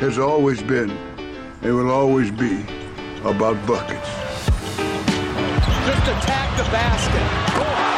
has always been and will always be about buckets. Just attack the basket.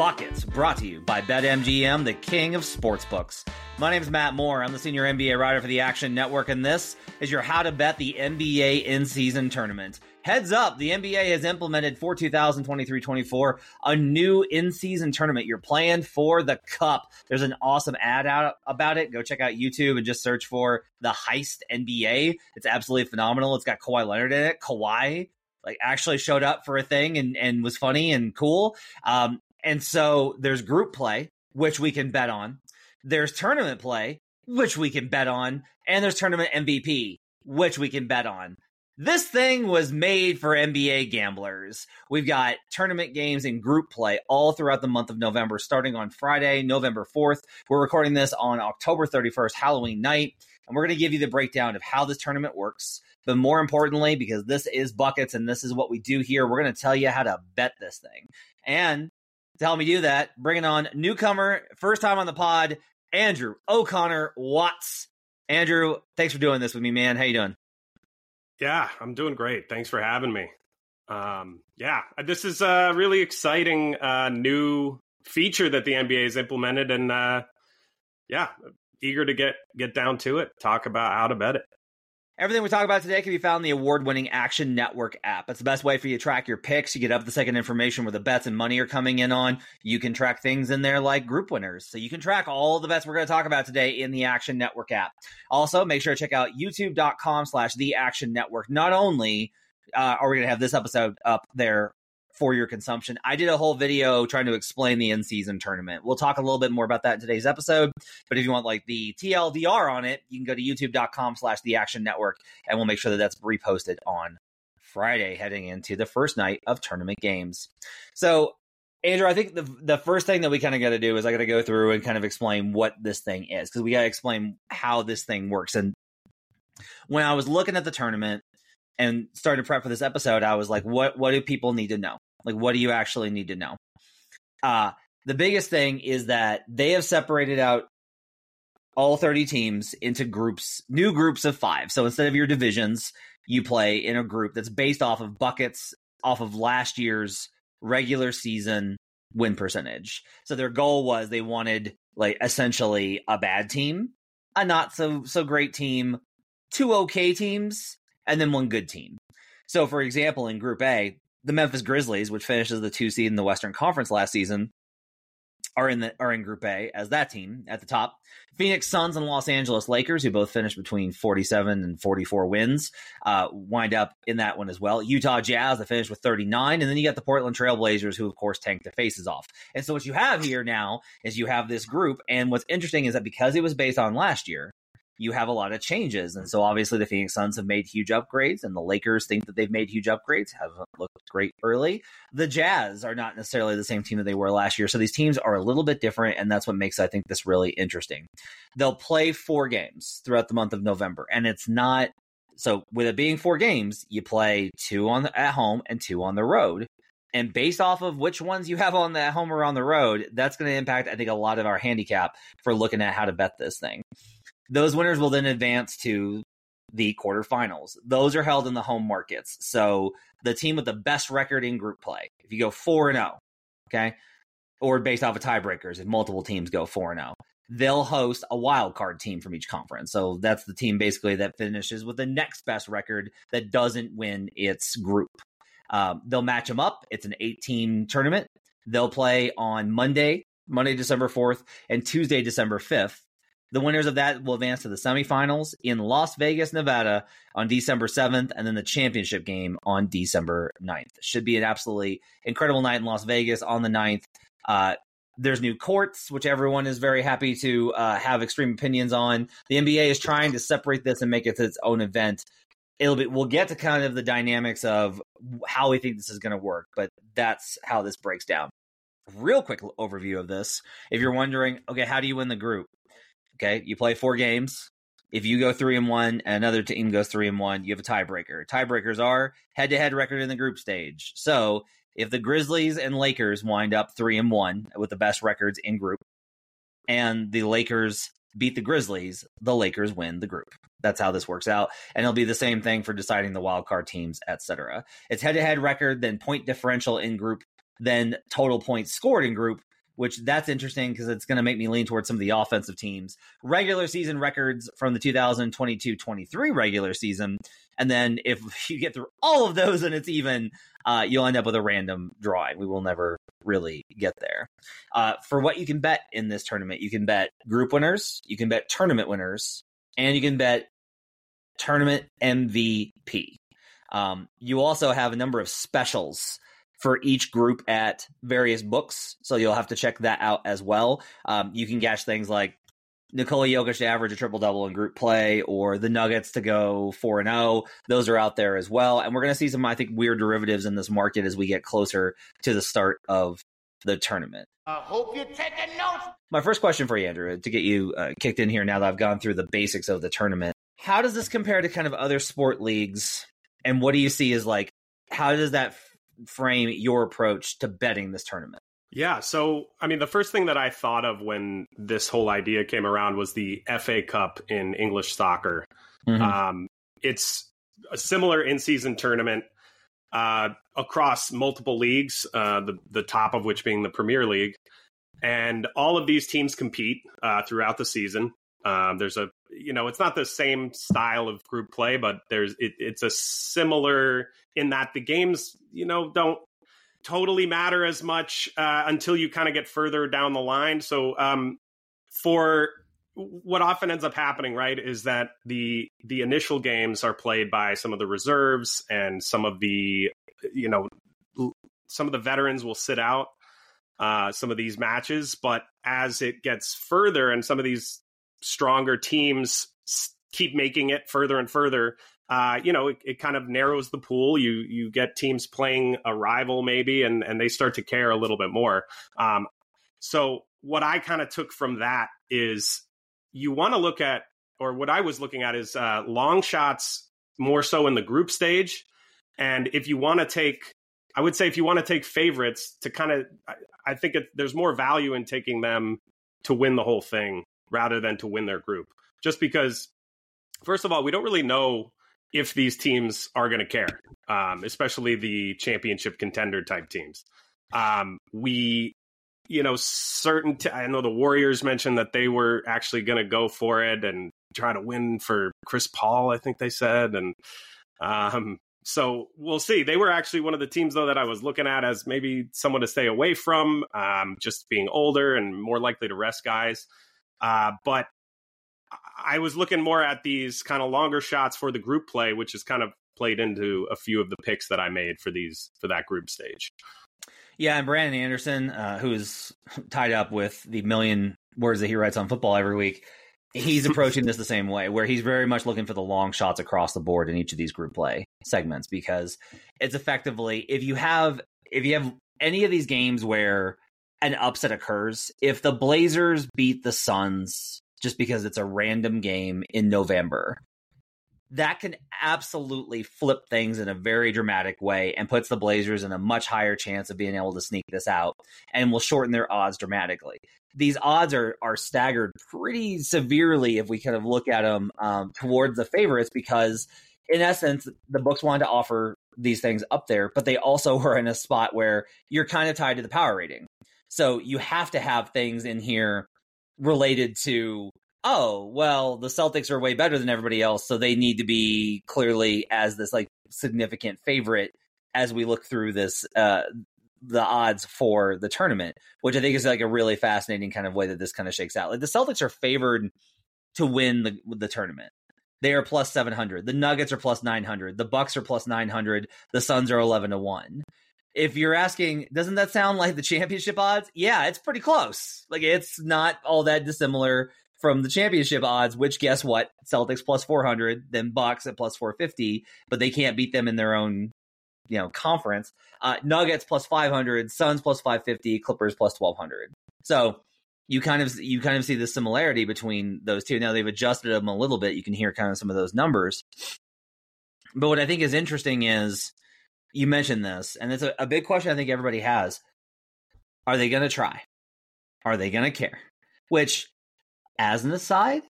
Buckets, brought to you by BetMGM, the king of sportsbooks. My name is Matt Moore. I'm the senior NBA writer for the Action Network, and this is your How to Bet the NBA in season tournament. Heads up, the NBA has implemented for 2023 24 a new in season tournament. You're playing for the cup. There's an awesome ad out about it. Go check out YouTube and just search for the Heist NBA. It's absolutely phenomenal. It's got Kawhi Leonard in it. Kawhi like actually showed up for a thing and, and was funny and cool. Um, and so there's group play, which we can bet on. There's tournament play, which we can bet on. And there's tournament MVP, which we can bet on. This thing was made for NBA gamblers. We've got tournament games and group play all throughout the month of November, starting on Friday, November 4th. We're recording this on October 31st, Halloween night. And we're going to give you the breakdown of how this tournament works. But more importantly, because this is buckets and this is what we do here, we're going to tell you how to bet this thing. And to help me do that, bringing on newcomer, first time on the pod, Andrew O'Connor Watts. Andrew, thanks for doing this with me, man. How you doing? Yeah, I'm doing great. Thanks for having me. Um, yeah, this is a really exciting uh, new feature that the NBA has implemented, and uh, yeah, eager to get get down to it. Talk about how to bet it. Everything we talk about today can be found in the award winning Action Network app. It's the best way for you to track your picks. You get up the second information where the bets and money are coming in on. You can track things in there like group winners. So you can track all the bets we're going to talk about today in the Action Network app. Also, make sure to check out youtube.com slash the Action Network. Not only uh, are we going to have this episode up there for your consumption. I did a whole video trying to explain the in season tournament. We'll talk a little bit more about that in today's episode. But if you want like the TLDR on it, you can go to youtube.com slash the action network and we'll make sure that that's reposted on Friday heading into the first night of tournament games. So Andrew, I think the the first thing that we kind of got to do is I got to go through and kind of explain what this thing is because we got to explain how this thing works. And when I was looking at the tournament and started to prep for this episode, I was like, what what do people need to know? Like, what do you actually need to know? Uh, the biggest thing is that they have separated out all 30 teams into groups, new groups of five. So instead of your divisions, you play in a group that's based off of buckets off of last year's regular season win percentage. So their goal was they wanted like essentially a bad team, a not so so great team, two okay teams, and then one good team. So for example, in group A, the Memphis Grizzlies, which finished as the two seed in the Western Conference last season, are in the are in Group A as that team at the top. Phoenix Suns and Los Angeles Lakers, who both finished between 47 and 44 wins, uh, wind up in that one as well. Utah Jazz that finished with 39, and then you got the Portland Trailblazers, who of course tanked their faces off. And so what you have here now is you have this group, and what's interesting is that because it was based on last year, you have a lot of changes. And so obviously the Phoenix Suns have made huge upgrades and the Lakers think that they've made huge upgrades, haven't looked great early. The Jazz are not necessarily the same team that they were last year. So these teams are a little bit different. And that's what makes, I think, this really interesting. They'll play four games throughout the month of November. And it's not so with it being four games, you play two on the, at home and two on the road. And based off of which ones you have on the home or on the road, that's going to impact, I think, a lot of our handicap for looking at how to bet this thing. Those winners will then advance to the quarterfinals. Those are held in the home markets. So the team with the best record in group play, if you go 4 and 0, okay, or based off of tiebreakers, if multiple teams go 4 and 0, they'll host a wild card team from each conference. So that's the team basically that finishes with the next best record that doesn't win its group. Um, they'll match them up. It's an eight team tournament. They'll play on Monday, Monday, December 4th, and Tuesday, December 5th. The winners of that will advance to the semifinals in Las Vegas, Nevada on December 7th, and then the championship game on December 9th. Should be an absolutely incredible night in Las Vegas on the 9th. Uh, there's new courts, which everyone is very happy to uh, have extreme opinions on. The NBA is trying to separate this and make it its own event. It'll be. We'll get to kind of the dynamics of how we think this is going to work, but that's how this breaks down. Real quick overview of this. If you're wondering, okay, how do you win the group? Okay, you play four games. If you go three and one, and another team goes three and one, you have a tiebreaker. Tiebreakers are head-to-head record in the group stage. So if the Grizzlies and Lakers wind up three and one with the best records in group, and the Lakers beat the Grizzlies, the Lakers win the group. That's how this works out, and it'll be the same thing for deciding the wild card teams, etc. It's head to head record, then point differential in group, then total points scored in group, which that's interesting because it's going to make me lean towards some of the offensive teams. Regular season records from the 2022 23 regular season. And then if you get through all of those and it's even, uh, you'll end up with a random drawing. We will never really get there. Uh, for what you can bet in this tournament, you can bet group winners, you can bet tournament winners, and you can bet tournament MVP. Um, you also have a number of specials for each group at various books. So you'll have to check that out as well. Um, you can catch things like Nikola Jokic to average a triple double in group play, or the Nuggets to go four and zero. Oh. Those are out there as well, and we're going to see some, I think, weird derivatives in this market as we get closer to the start of the tournament. I hope you're taking notes. My first question for you, Andrew, to get you uh, kicked in here now that I've gone through the basics of the tournament, how does this compare to kind of other sport leagues, and what do you see as like how does that frame your approach to betting this tournament? Yeah, so I mean, the first thing that I thought of when this whole idea came around was the FA Cup in English soccer. Mm-hmm. Um, it's a similar in-season tournament uh, across multiple leagues, uh, the the top of which being the Premier League, and all of these teams compete uh, throughout the season. Um, there's a you know it's not the same style of group play, but there's it, it's a similar in that the games you know don't totally matter as much uh, until you kind of get further down the line. So um, for what often ends up happening, right, is that the the initial games are played by some of the reserves and some of the you know some of the veterans will sit out uh, some of these matches, but as it gets further and some of these stronger teams keep making it further and further, uh, you know, it, it, kind of narrows the pool. You you get teams playing a rival maybe, and and they start to care a little bit more. Um, so what I kind of took from that is you want to look at, or what I was looking at is uh, long shots more so in the group stage, and if you want to take. I would say if you want to take favorites to kind of, I, think it, there's more value in taking them to win the whole thing rather than to win their group. Just because, first of all, we don't really know if these teams are going to care, um, especially the championship contender type teams. Um, we, you know, certain, t- I know the Warriors mentioned that they were actually going to go for it and try to win for Chris Paul, I think they said. And um, so we'll see. They were actually one of the teams, though, that I was looking at as maybe someone to stay away from, um, just being older and more likely to rest guys. Uh, but I was looking more at these kind of longer shots for the group play, which has kind of played into a few of the picks that I made for these for that group stage. Yeah, and Brandon Anderson, uh, who is tied up with the million words that he writes on football every week, he's approaching this the same way, where he's very much looking for the long shots across the board in each of these group play segments because it's effectively if you have if you have any of these games where an upset occurs, if the Blazers beat the Suns just because it's a random game in November, that can absolutely flip things in a very dramatic way and puts the Blazers in a much higher chance of being able to sneak this out and will shorten their odds dramatically. These odds are are staggered pretty severely if we kind of look at them um, towards the favorites because, in essence, the books wanted to offer these things up there, but they also were in a spot where you're kind of tied to the power rating. So you have to have things in here related to oh, well, the Celtics are way better than everybody else, so they need to be clearly as this like significant favorite as we look through this uh the odds for the tournament, which I think is like a really fascinating kind of way that this kind of shakes out. Like the Celtics are favored to win the the tournament. They are plus 700. The Nuggets are plus 900. The Bucks are plus 900. The Suns are 11 to 1. If you're asking, doesn't that sound like the championship odds? Yeah, it's pretty close. Like it's not all that dissimilar from the championship odds, which guess what? Celtics plus 400, then Bucks at plus 450, but they can't beat them in their own, you know, conference. Uh, Nuggets plus 500, Suns plus 550, Clippers plus 1200. So you kind of you kind of see the similarity between those two. Now they've adjusted them a little bit. You can hear kind of some of those numbers. But what I think is interesting is you mentioned this, and it's a, a big question I think everybody has. Are they going to try? Are they going to care? Which as an aside,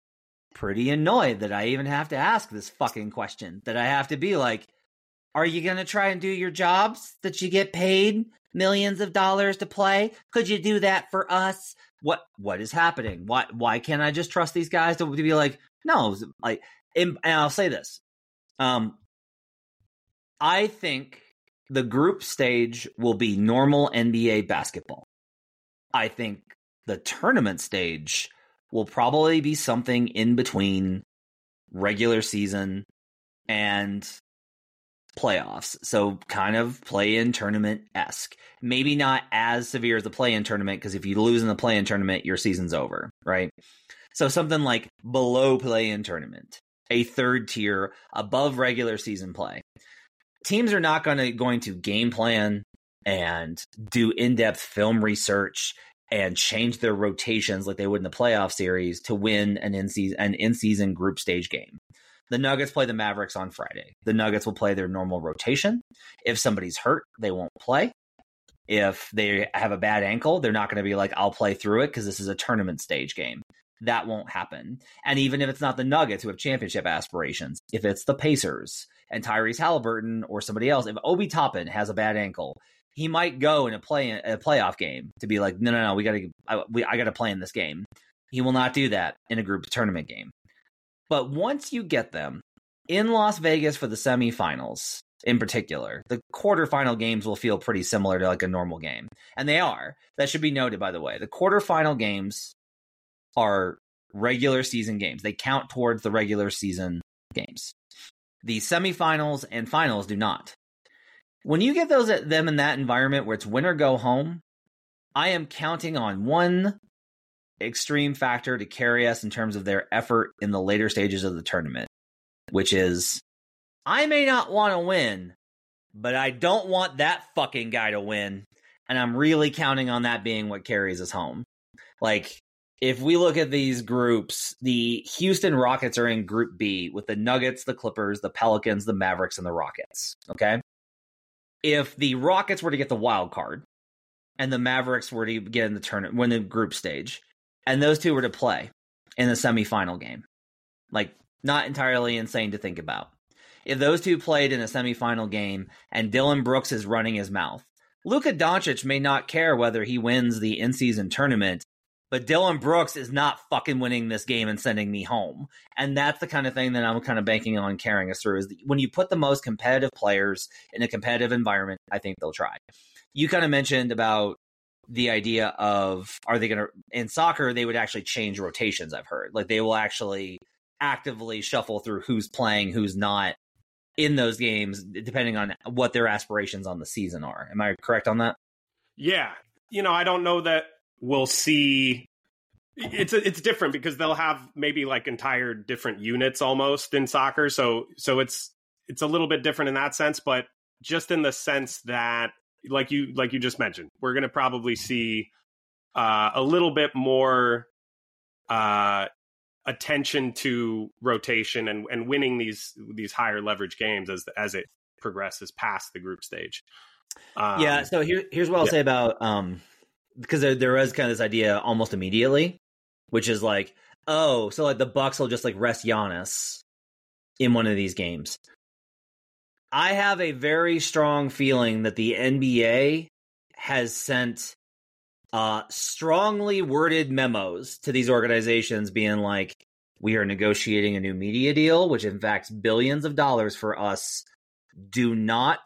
pretty annoyed that I even have to ask this fucking question. That I have to be like, are you going to try and do your jobs that you get paid millions of dollars to play? Could you do that for us? What what is happening? Why why can't I just trust these guys to, to be like, no, like and I'll say this. Um I think the group stage will be normal NBA basketball. I think the tournament stage will probably be something in between regular season and playoffs. So kind of play in tournament esque. Maybe not as severe as the play in tournament, because if you lose in the play in tournament, your season's over, right? So something like below play in tournament, a third tier above regular season play. Teams are not going to going to game plan and do in-depth film research and change their rotations like they would in the playoff series to win an in season an in season group stage game. The Nuggets play the Mavericks on Friday. The Nuggets will play their normal rotation. If somebody's hurt, they won't play. If they have a bad ankle, they're not going to be like, I'll play through it because this is a tournament stage game. That won't happen. And even if it's not the Nuggets who have championship aspirations, if it's the Pacers and Tyrese Halliburton or somebody else, if Obi Toppin has a bad ankle, he might go in a play a playoff game to be like, no, no, no, we got to, I, we, I got to play in this game. He will not do that in a group tournament game. But once you get them in Las Vegas for the semifinals, in particular, the quarterfinal games will feel pretty similar to like a normal game, and they are. That should be noted, by the way. The quarterfinal games are regular season games. They count towards the regular season games. The semifinals and finals do not. When you get those at them in that environment where it's win or go home, I am counting on one extreme factor to carry us in terms of their effort in the later stages of the tournament, which is I may not want to win, but I don't want that fucking guy to win. And I'm really counting on that being what carries us home. Like, if we look at these groups, the Houston Rockets are in Group B with the Nuggets, the Clippers, the Pelicans, the Mavericks, and the Rockets. Okay if the Rockets were to get the wild card and the Mavericks were to get in the tournament, win the group stage, and those two were to play in the semifinal game, like not entirely insane to think about. If those two played in a semifinal game and Dillon Brooks is running his mouth, Luka Doncic may not care whether he wins the in season tournament but Dillon Brooks is not fucking winning this game and sending me home. And that's the kind of thing that I'm kind of banking on carrying us through is when you put the most competitive players in a competitive environment, I think they'll try. You kind of mentioned about the idea of are they going to in soccer they would actually change rotations I've heard. Like they will actually actively shuffle through who's playing, who's not in those games depending on what their aspirations on the season are. Am I correct on that? Yeah. You know, I don't know that we'll see it's it's different because they'll have maybe like entire different units almost in soccer. So so it's it's a little bit different in that sense, but just in the sense that like you like you just mentioned, we're going to probably see uh, a little bit more uh, attention to rotation and, and winning these these higher leverage games as as it progresses past the group stage. Um, yeah. So here here's what I'll yeah. say about um because there there was kind of this idea almost immediately which is like, oh, so like the Bucks will just like rest Giannis in one of these games. I have a very strong feeling that the NBA has sent uh, strongly worded memos to these organizations being like, we are negotiating a new media deal, which in fact billions of dollars for us. Do not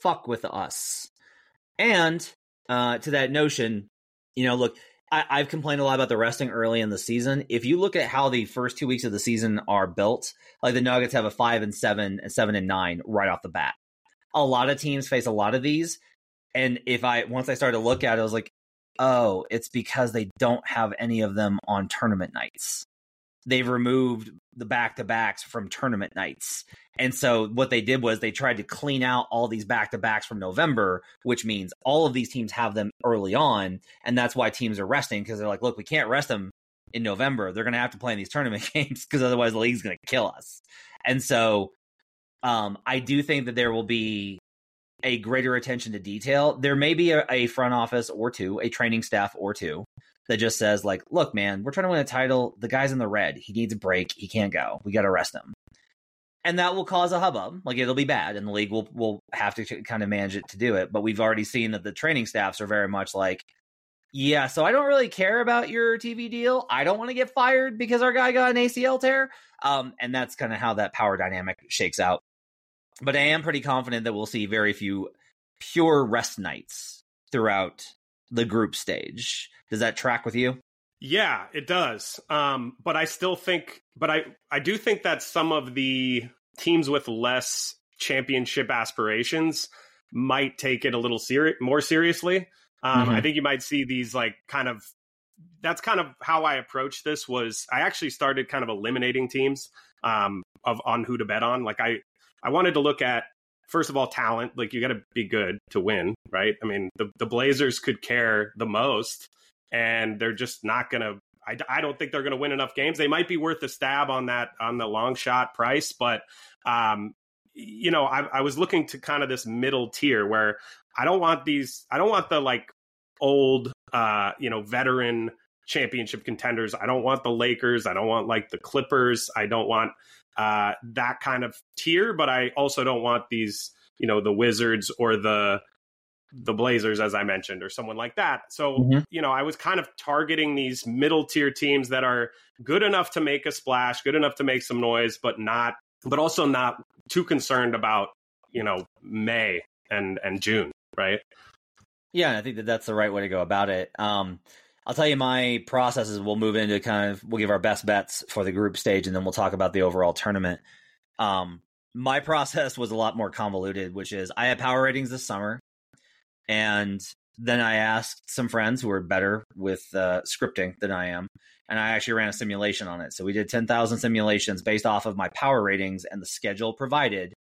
fuck with us. And uh, to that notion, you know, look, I, have complained a lot about the resting early in the season. If you look at how the first two weeks of the season are built, like the Nuggets have a five and seven and seven and nine right off the bat. A lot of teams face a lot of these. And if I once I started to look at it, I was like, oh, it's because they don't have any of them on tournament nights. They've removed the back to backs from tournament nights. And so what they did was they tried to clean out all these back to backs from November, which means all of these teams have them early on. And that's why teams are resting because they're like, look, we can't rest them in November. They're going to have to play in these tournament games because otherwise the league's going to kill us. And so um, I do think that there will be a greater attention to detail. There may be a, a front office or two, a training staff or two that just says like, look, man, we're trying to win a title. The guy's in the red. He needs a break. He can't go. We got to rest him and that will cause a hubbub. Like it'll be bad, and the league will will have to kind of manage it to do it. But we've already seen that the training staffs are very much like, yeah, so I don't really care about your TV deal. I don't want to get fired because our guy got an ACL tear. Um, and that's kind of how that power dynamic shakes out. But I am pretty confident that we'll see very few pure rest nights throughout the group stage. Does that track with you? Yeah, it does. Um, but I still think, but I, I do think that some of the teams with less championship aspirations might take it a little seri- more seriously. Um, mm-hmm. I think you might see these like kind of. That's kind of how I approached this. Was I actually started kind of eliminating teams um, of on who to bet on. Like I, I wanted to look at first of all talent. Like you got to be good to win, right? I mean, the the Blazers could care the most and they're just not to. I, I don't think they're to win enough games. They might be worth a stab on that on the long shot price, but um, you know, I, I was looking to kind of this middle tier where I don't want these. I don't want the like old, uh, you know, veteran championship contenders. I don't want the Lakers. I don't want like the Clippers. I don't want uh, that kind of tier, but I also don't want these, you know, the Wizards or the the Blazers, as I mentioned, or someone like that. So, mm-hmm. you know, I was kind of targeting these middle tier teams that are good enough to make a splash, good enough to make some noise, but not, but also not too concerned about, you know, May and and June, right? Yeah, I think that that's the right way to go about it. Um, I'll tell you my processes. We'll move into kind of we'll give our best bets for the group stage, and then we'll talk about the overall tournament. Um, my process was a lot more convoluted, which is I had power ratings this summer. And then I asked some friends who are better with uh, scripting than I am, and I actually ran a simulation on it. So we did 10,000 simulations based off of my power ratings and the schedule provided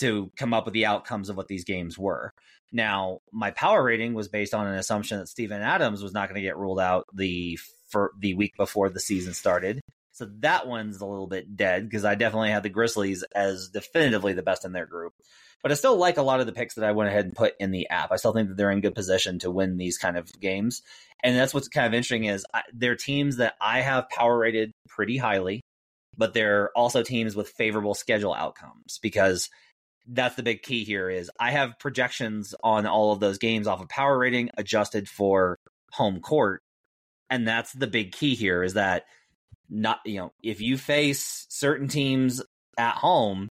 to come up with the outcomes of what these games were. Now, my power rating was based on an assumption that Steven Adams was not going to get ruled out the for the week before the season started. So that one's a little bit dead because I definitely had the Grizzlies as definitively the best in their group. But I still like a lot of the picks that I went ahead and put in the app. I still think that they're in good position to win these kind of games. And that's what's kind of interesting is I, they're teams that I have power rated pretty highly, but they're also teams with favorable schedule outcomes because that's the big key here is I have projections on all of those games off of power rating adjusted for home court. And that's the big key here is that not you know, if you face certain teams at home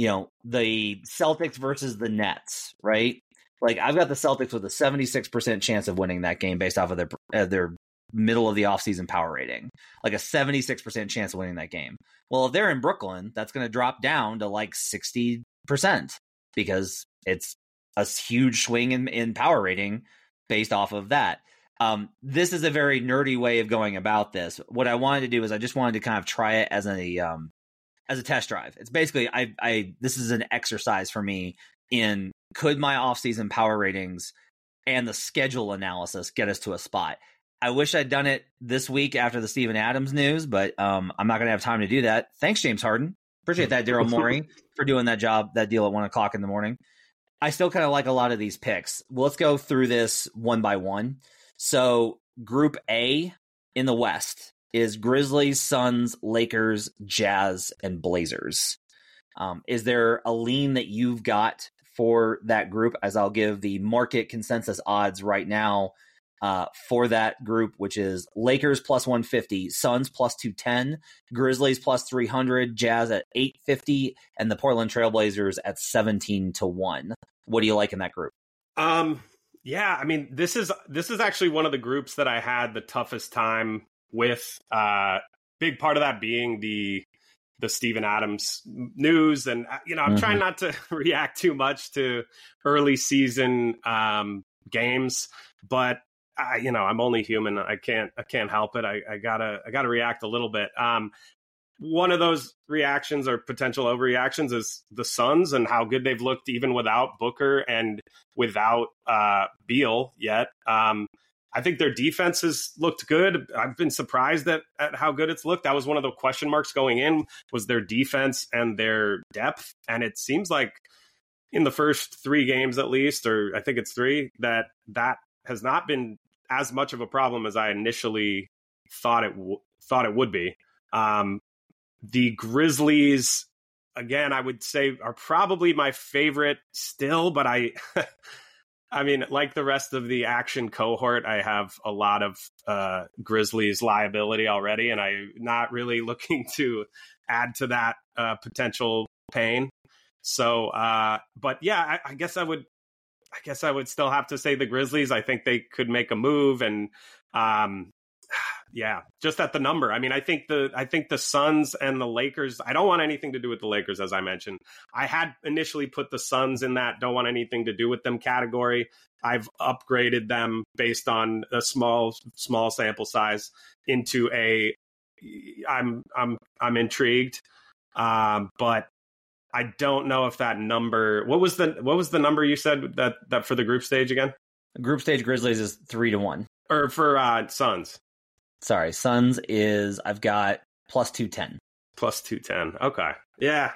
you know, the Celtics versus the Nets, right? Like I've got the Celtics with a 76% chance of winning that game based off of their uh, their middle of the offseason power rating. Like a 76% chance of winning that game. Well, if they're in Brooklyn, that's going to drop down to like 60% because it's a huge swing in, in power rating based off of that. Um, this is a very nerdy way of going about this. What I wanted to do is I just wanted to kind of try it as a um, as a test drive. It's basically I I this is an exercise for me in could my offseason power ratings and the schedule analysis get us to a spot. I wish I'd done it this week after the Steven Adams news, but um, I'm not going to have time to do that. Thanks, James Harden. Appreciate that, Daryl Morey, for doing that job, that deal at one o'clock in the morning. I still kind of like a lot of these picks. Well, let's go through this one by one. So, Group A in the West is Grizzlies, Suns, Lakers, Jazz, and Blazers. Um, is there a lean that you've got for that group? As I'll give the market consensus odds right now uh, for that group, which is Lakers plus 150, Suns plus 210, Grizzlies plus 300, Jazz at 850, and the Portland Trailblazers at 17 to 1. What do you like in that group? Um, yeah, I mean, this is this is actually one of the groups that I had the toughest time with. Uh, big part of that being the the Steven Adams news, and uh, you know, I'm mm-hmm. trying not to react too much to early season um, games, but I, you know, I'm only human. I can't I can't help it. I, I gotta I gotta react a little bit. Um, one of those reactions or potential overreactions is the Suns and how good they've looked even without Booker and without uh, Beal yet. Um, I think their defense has looked good. I've been surprised at, at how good it's looked. That was one of the question marks going in was their defense and their depth. And it seems like in the first three games at least, or I think it's three, that that has not been as much of a problem as I initially thought it w- thought it would be. Um, the Grizzlies, again, I would say are probably my favorite still, but I, I mean, like the rest of the action cohort, I have a lot of uh, Grizzlies liability already, and I'm not really looking to add to that uh, potential pain. So, uh, but yeah, I, I guess I would I guess I would still have to say the Grizzlies. I think they could make a move, and um, yeah, just at the number. I mean, I think the I think the Suns and the Lakers. I don't want anything to do with the Lakers, as I mentioned. I had initially put the Suns in that don't want anything to do with them category. I've upgraded them based on a small small sample size into a. I'm I'm I'm intrigued, um, but I don't know if that number. What was the what was the number you said that that for the group stage again? Group stage Grizzlies is three to one. Or for uh Suns. Sorry, Suns is I've got plus two ten. Plus two ten. Okay. Yeah.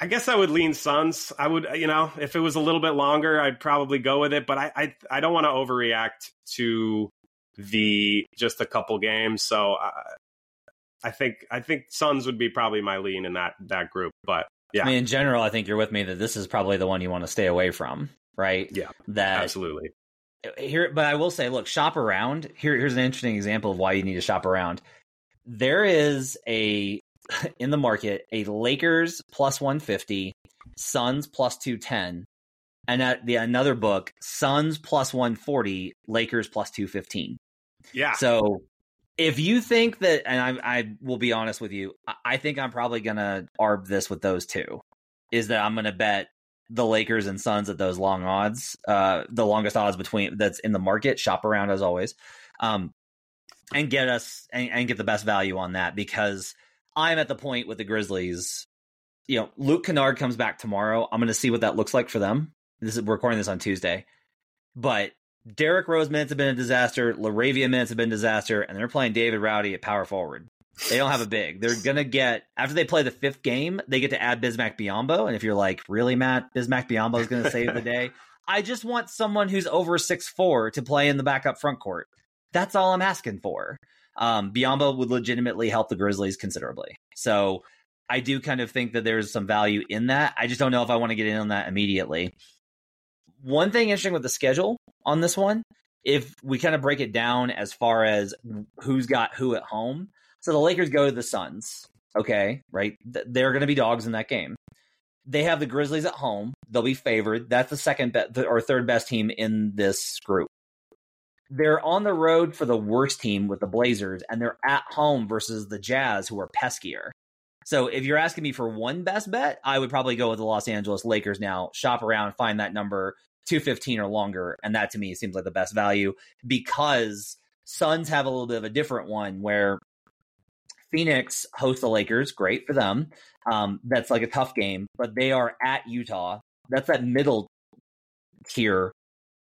I guess I would lean Suns. I would, you know, if it was a little bit longer, I'd probably go with it. But I, I, I don't want to overreact to the just a couple games. So uh, I think I think Suns would be probably my lean in that that group. But yeah, I mean, in general, I think you're with me that this is probably the one you want to stay away from, right? Yeah, that absolutely. Here, but I will say, look, shop around. Here, here's an interesting example of why you need to shop around. There is a in the market a Lakers plus 150, Suns plus 210, and at the another book, Suns plus 140, Lakers plus 215. Yeah. So if you think that, and I, I will be honest with you, I think I'm probably gonna arb this with those two. Is that I'm gonna bet the Lakers and Suns at those long odds, uh, the longest odds between that's in the market. Shop around as always, um, and get us and, and get the best value on that because I'm at the point with the Grizzlies. You know, Luke Kennard comes back tomorrow. I'm going to see what that looks like for them. This is recording this on Tuesday, but Derrick Rose minutes have been a disaster. LaRavia minutes have been a disaster, and they're playing David Roddy at power forward. They don't have a big. They're gonna get after they play the fifth game, they get to add Bismack Biyombo. And if you're like, really, Matt, Bismack Biyombo is gonna save the day. I just want someone who's over six four to play in the backup front court. That's all I'm asking for. Um, Biyombo would legitimately help the Grizzlies considerably. So I do kind of think that there's some value in that. I just don't know if I want to get in on that immediately. One thing interesting with the schedule on this one, if we kind of break it down as far as who's got who at home. So the Lakers go to the Suns. Okay, right? They're going to be dogs in that game. They have the Grizzlies at home. They'll be favored. That's the second best or third best team in this group. They're on the road for the worst team with the Blazers, and they're at home versus the Jazz, who are peskier. So if you're asking me for one best bet, I would probably go with the Los Angeles Lakers now. Shop around, find that number, 215 or longer. And that to me seems like the best value because Suns have a little bit of a different one where Phoenix hosts the Lakers. Great for them. Um, that's like a tough game, but they are at Utah. That's that middle tier.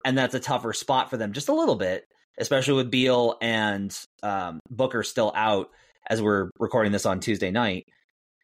And that's a tougher spot for them just a little bit, especially with Beal and um, Booker still out as we're recording this on Tuesday night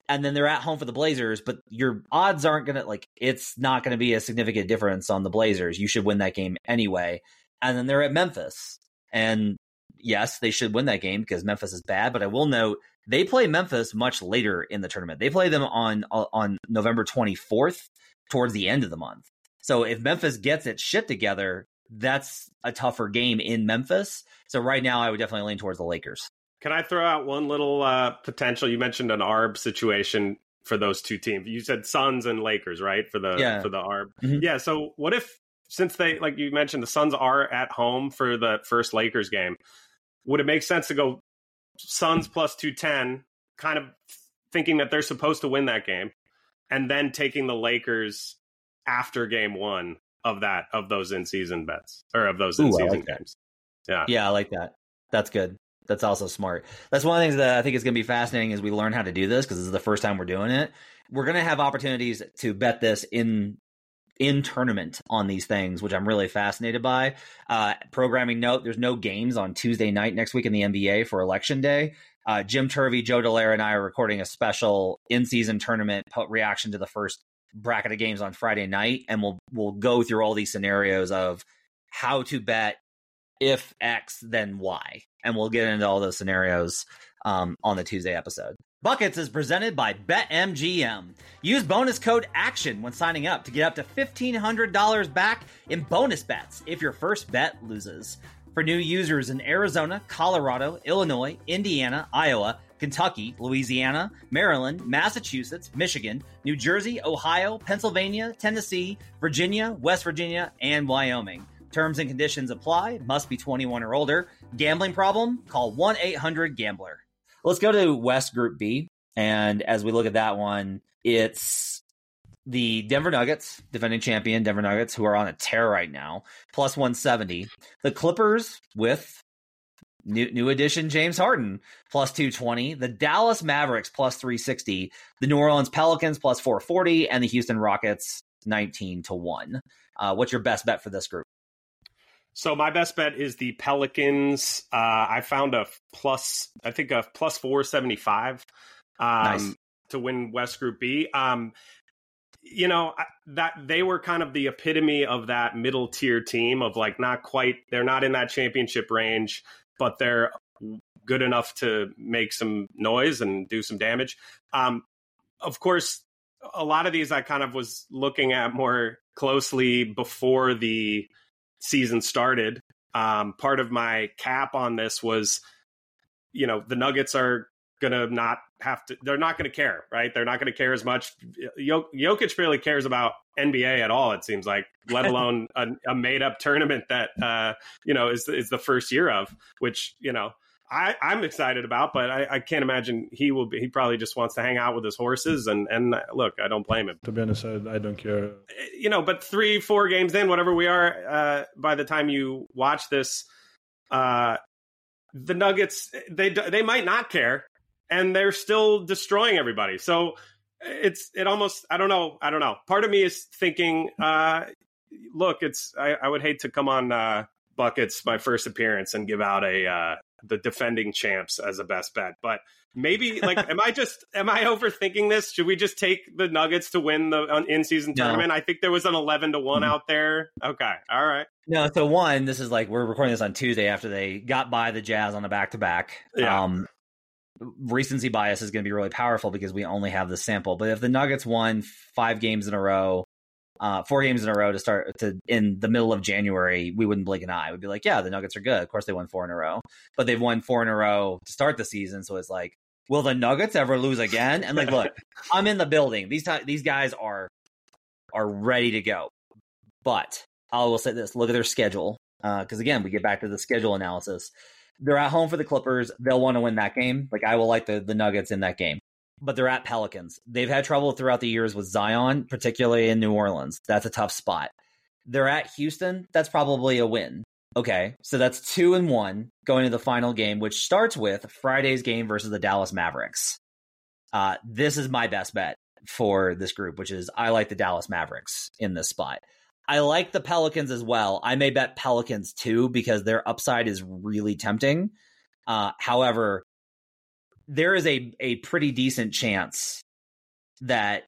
and then they're at home for the Blazers, but your odds aren't going to like it's not going to be a significant difference on the Blazers. You should win that game anyway. And then they're at Memphis. And yes, they should win that game because Memphis is bad, but I will note they play Memphis much later in the tournament. They play them on uh, on November 24th towards the end of the month. So if Memphis gets its shit together, that's a tougher game in Memphis. So right now I would definitely lean towards the Lakers. Can I throw out one little uh, potential? You mentioned an ARB situation for those two teams. You said Suns and Lakers, right? For the yeah. for the ARB. Mm-hmm. Yeah. So what if since they like you mentioned the Suns are at home for the first Lakers game, would it make sense to go Suns plus two ten, kind of thinking that they're supposed to win that game, and then taking the Lakers after game one of that of those in season bets or of those in season like games. Yeah. Yeah, I like that. That's good that's also smart. That's one of the things that I think is going to be fascinating as we learn how to do this because this is the first time we're doing it. We're going to have opportunities to bet this in in tournament on these things, which I'm really fascinated by. Uh, programming note: There's no games on Tuesday night next week in the NBA for Election Day. Uh, Jim Turvey, Joe Dellera, and I are recording a special in-season tournament reaction to the first bracket of games on Friday night, and we'll we'll go through all these scenarios of how to bet if X, then Y. And we'll get into all those scenarios um, on the Tuesday episode. Buckets is presented by BetMGM. Use bonus code ACTION when signing up to get up to $1,500 back in bonus bets if your first bet loses. For new users in Arizona, Colorado, Illinois, Indiana, Iowa, Kentucky, Louisiana, Maryland, Massachusetts, Michigan, New Jersey, Ohio, Pennsylvania, Tennessee, Virginia, West Virginia, and Wyoming. Terms and conditions apply. Must be 21 or older. Gambling problem? Call 1 800 Gambler. Let's go to West Group B. And as we look at that one, it's the Denver Nuggets, defending champion Denver Nuggets, who are on a tear right now, plus 170. The Clippers with new new addition James Harden, plus 220. The Dallas Mavericks, plus 360. The New Orleans Pelicans, plus 440. And the Houston Rockets, 19 to 1. Uh, what's your best bet for this group? So my best bet is the Pelicans. Uh, I found a plus, I think a plus four seventy five um, nice. to win West Group B. Um, you know that they were kind of the epitome of that middle tier team of like not quite, they're not in that championship range, but they're good enough to make some noise and do some damage. Um, of course, a lot of these I kind of was looking at more closely before the season started. Um, part of my cap on this was, you know, the Nuggets are gonna not have to. They're not gonna care, right? They're not gonna care as much. Jokic barely cares about NBA at all. It seems like, let alone a, a made up tournament that uh, you know is is the first year of, which you know I, I'm excited about, but I, I, can't imagine he will be. He probably just wants to hang out with his horses. And and look, I don't blame him. To be honest, I, I don't care. You know, but three, four games in, whatever we are, uh, by the time you watch this, uh, the Nuggets they they might not care, and they're still destroying everybody. So it's it almost I don't know I don't know. Part of me is thinking, uh, look, it's I, I would hate to come on. Uh, buckets my first appearance and give out a uh, the defending champs as a best bet. But maybe like, am I just am I overthinking this? Should we just take the Nuggets to win the in season no. tournament? I think there was an eleven to one mm-hmm. out there. Okay, all right. No, so one, this is like we're recording this on Tuesday after they got by the Jazz on a back to back. Um recency bias is going to be really powerful because we only have the sample. But if the Nuggets won five games in a row uh, four games in a row to start to in the middle of January, we wouldn't blink an eye. We'd be like, yeah, the Nuggets are good. Of course, they won four in a row, but they've won four in a row to start the season. So it's like, will the Nuggets ever lose again? And like, look, I'm in the building. These t- these guys are are ready to go. But I will say this: look at their schedule, Uh because uh, again, we get back to the schedule analysis. They're at home for the Clippers. They'll want to win that game. Like I will like the the Nuggets in that game but they're at Pelicans. They've had trouble throughout the years with Zion, particularly in New Orleans. That's a tough spot. They're at Houston. That's probably a win. Okay, so that's two and one going to the final game, which starts with Friday's game versus the Dallas Mavericks. Uh, this is my best bet for this group, which is I like the Dallas Mavericks in this spot. I like the Pelicans as well. I may bet Pelicans too because their upside is really tempting. Uh, however, there is a a pretty decent chance that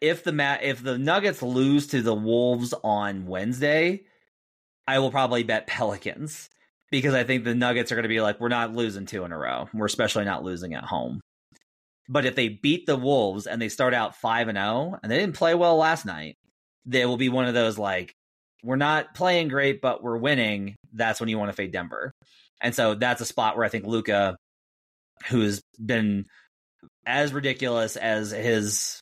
if the Ma- if the Nuggets lose to the Wolves on Wednesday, I will probably bet Pelicans because I think the Nuggets are going to be like, we're not losing two in a row. We're especially not losing at home. But if they beat the Wolves and they start out five and zero, and they didn't play well last night, they will be one of those like, we're not playing great, but we're winning. That's when you want to fade Denver. And so that's a spot where I think Luka, who's been as ridiculous as his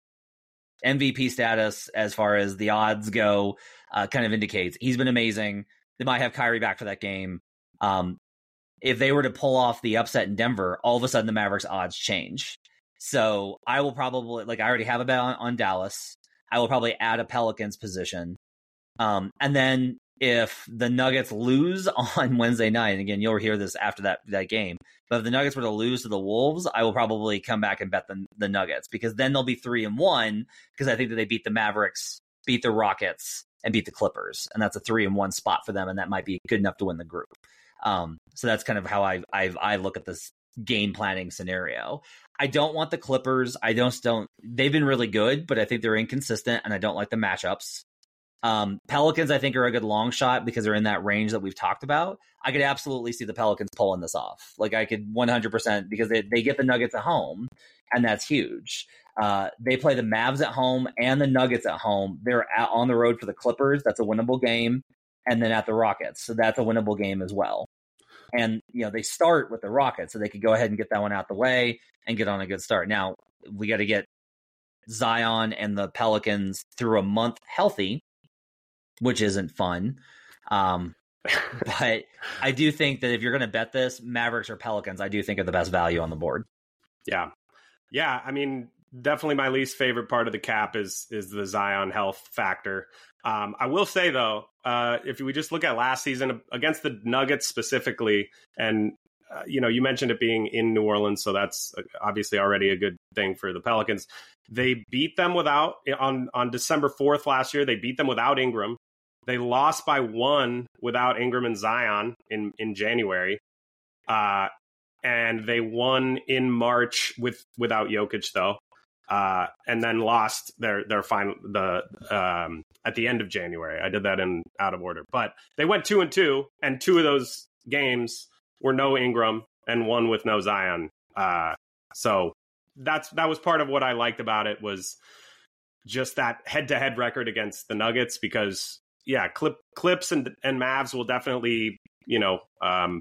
MVP status as far as the odds go, uh, kind of indicates he's been amazing. They might have Kyrie back for that game. Um, if they were to pull off the upset in Denver, all of a sudden the Mavericks odds change. So I will probably like I already have a bet on, on Dallas. I will probably add a Pelicans position. Um, and then if the Nuggets lose on Wednesday night, and again, you'll hear this after that that game. But if the Nuggets were to lose to the Wolves, I will probably come back and bet the the Nuggets because then they'll be three and one because I think that they beat the Mavericks, beat the Rockets, and beat the Clippers, and that's a three and one spot for them, and that might be good enough to win the group. Um, so that's kind of how I I I look at this game planning scenario. I don't want the Clippers. I don't don't they've been really good, but I think they're inconsistent and I don't like the matchups. Um, Pelicans, I think, are a good long shot because they're in that range that we've talked about. I could absolutely see the Pelicans pulling this off. Like I could 100% because they, they get the Nuggets at home, and that's huge. Uh, they play the Mavs at home and the Nuggets at home. They're at, on the road for the Clippers. That's a winnable game. And then at the Rockets. So that's a winnable game as well. And, you know, they start with the Rockets, so they could go ahead and get that one out the way and get on a good start. Now, we got to get Zion and the Pelicans through a month healthy which isn't fun. Um, but I do think that if you're going to bet this, Mavericks or Pelicans, I do think are the best value on the board. Yeah, yeah. I mean, definitely my least favorite part of the cap is is the Zion health factor. Um, I will say though, uh, if we just look at last season against the Nuggets specifically, and uh, you know, you mentioned it being in New Orleans, so that's uh, obviously already a good thing for the Pelicans. They beat them without on on December fourth last year. They beat them without Ingram. They lost by one without Ingram and Zion in in January, uh, and they won in March with without Jokic though, uh, and then lost their their final the um, at the end of January. I did that in out of order, but they went two and two, and two of those games were no Ingram and one with no Zion. Uh, so that's that was part of what I liked about it was just that head to head record against the Nuggets because yeah, clip clips and and Mavs will definitely you know um,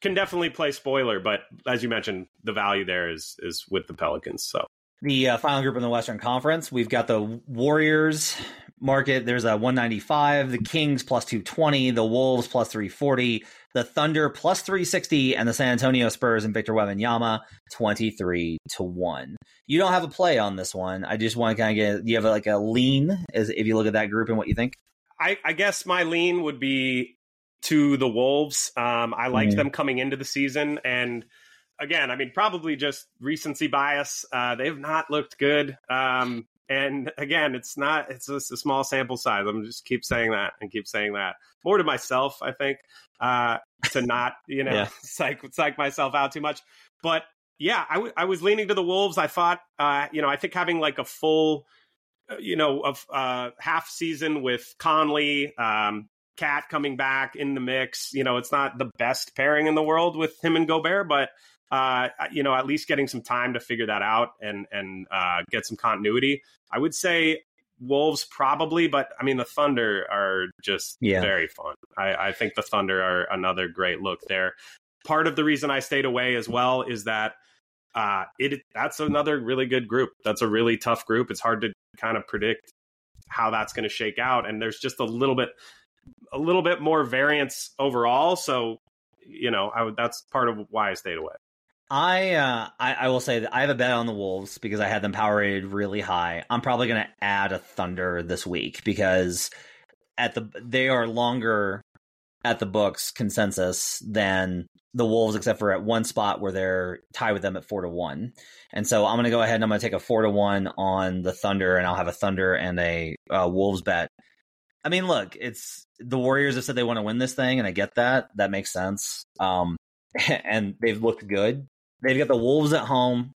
can definitely play spoiler, but as you mentioned, the value there is is with the Pelicans. So the uh, final group in the Western Conference, we've got the Warriors market. There's a 195, the Kings plus 220, the Wolves plus 340, the Thunder plus 360, and the San Antonio Spurs and Victor Wembanyama 23 to 1. You don't have a play on this one. I just want to kind of get, you have like a lean as if you look at that group and what you think? I, I guess my lean would be to the Wolves. Um, I liked mm. them coming into the season and again, I mean, probably just recency bias. Uh, they've not looked good. Um, and again, it's not, it's just a small sample size. I'm just keep saying that and keep saying that more to myself, I think, uh, to not, you know, yeah. psych, psych myself out too much. But yeah, I, w- I was leaning to the Wolves. I thought, uh, you know, I think having like a full, uh, you know, of uh, half season with Conley, um, KAT coming back in the mix. You know, it's not the best pairing in the world with him and Gobert, but uh, you know, at least getting some time to figure that out and and uh, get some continuity. I would say Wolves probably, but I mean the Thunder are just yeah. very fun. I, I think the Thunder are another great look there. Part of the reason I stayed away as well is that uh, it that's another really good group. That's a really tough group. It's hard to kind of predict how that's going to shake out, and there's just a little bit a little bit more variance overall. So you know, I would, that's part of why I stayed away. I, uh, I I will say that I have a bet on the Wolves because I had them power rated really high. I'm probably going to add a Thunder this week because at the they are longer at the books consensus than the Wolves, except for at one spot where they're tied with them at four to one. And so I'm going to go ahead and I'm going to take a four to one on the Thunder, and I'll have a Thunder and a uh, Wolves bet. I mean, look, it's the Warriors have said they want to win this thing, and I get that. That makes sense. Um, and they've looked good. They've got the Wolves at home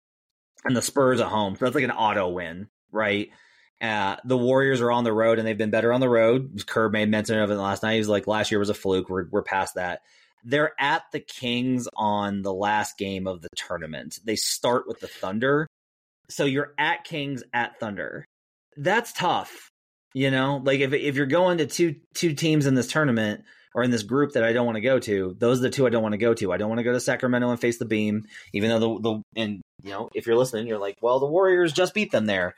and the Spurs at home. So that's like an auto win, right? Uh, the Warriors are on the road and they've been better on the road. Kerr made mention of it last night. He was like, last year was a fluke. We're, we're past that. They're at the Kings on the last game of the tournament. They start with the Thunder. So you're at Kings at Thunder. That's tough. You know, like if if you're going to two two teams in this tournament, or in this group that I don't want to go to, those are the two I don't want to go to. I don't want to go to Sacramento and face the beam, even though the, the and you know, if you're listening, you're like, well, the Warriors just beat them there.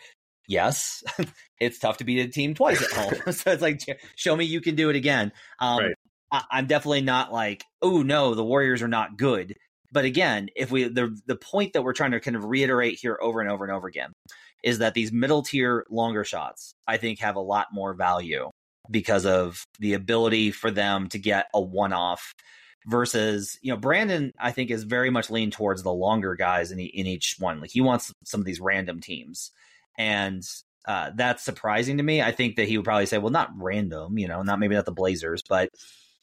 Yes, it's tough to beat a team twice at home. so it's like, show me you can do it again. Um, right. I, I'm definitely not like, oh no, the Warriors are not good. But again, if we the the point that we're trying to kind of reiterate here over and over and over again is that these middle tier longer shots I think have a lot more value because of the ability for them to get a one off versus you know Brandon I think is very much leaned towards the longer guys in, in each one. Like he wants some of these random teams. And uh, that's surprising to me. I think that he would probably say well not random you know not maybe not the Blazers but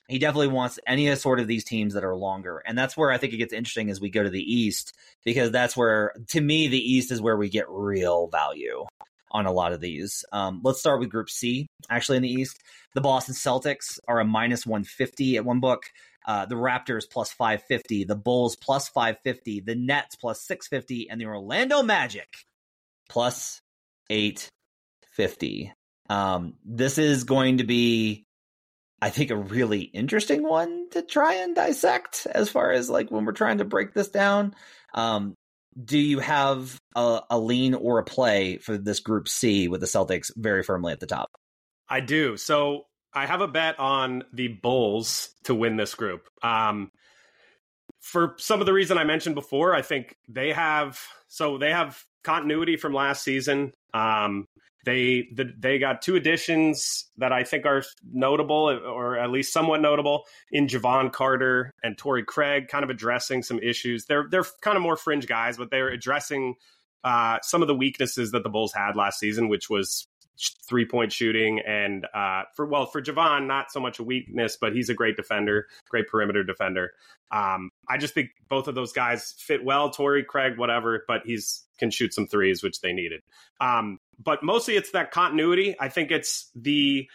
he definitely wants any sort of these teams that are longer. And that's where I think it gets interesting as we go to the East because that's where to me the East is where we get real value on a lot of these. Um, let's start with Group C. Actually, in the East, the Boston Celtics are a minus 150 at one book. Uh, the Raptors plus 550, the Bulls plus 550, the Nets plus 650, and the Orlando Magic plus 850. Um, this is going to be, I think, a really interesting one to try and dissect as far as like when we're trying to break this down. Um, do you have a, a, lean or a play for this group C with the Celtics very firmly at the top? I do. So I have a bet on the Bulls to win this group. Um, for some of the reason I mentioned before, I think they have so they have continuity from last season. Um, they the, they got two additions that I think are notable, or at least somewhat notable, in Jevon Carter and Torrey Craig, kind of addressing some issues. They're they're kind of more fringe guys, but they're addressing uh, some of the weaknesses that the Bulls had last season, which was three point shooting and uh, for well for Jevon not so much a weakness but he's a great defender great perimeter defender. Um, I just think both of those guys fit well. Torrey Craig whatever but he's can shoot some threes which they needed. Um, but mostly it's that continuity I think it's the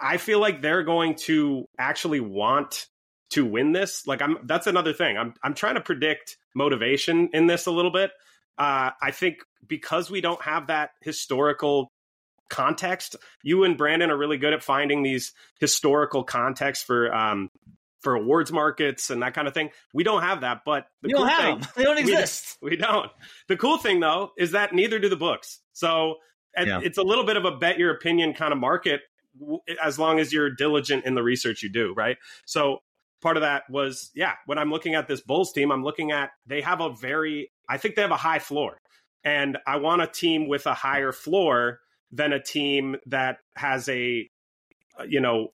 I feel like they're going to actually want to win this like I'm that's another thing I'm I'm trying to predict motivation in this a little bit uh, I think because we don't have that historical context. You and Brandon are really good at finding these historical context for um, for awards markets and that kind of thing. We don't have that, but the you cool don't have thing, them. They don't exist. We, we, don't. The cool thing though is that neither do the books. So yeah. it's a little bit of a bet your opinion kind of market as long as you're diligent in the research you do, right? So part of that was yeah, when I'm looking at this Bulls team, I'm looking at they have a very I think they have a high floor. And I want a team with a higher floor than a team that has a you know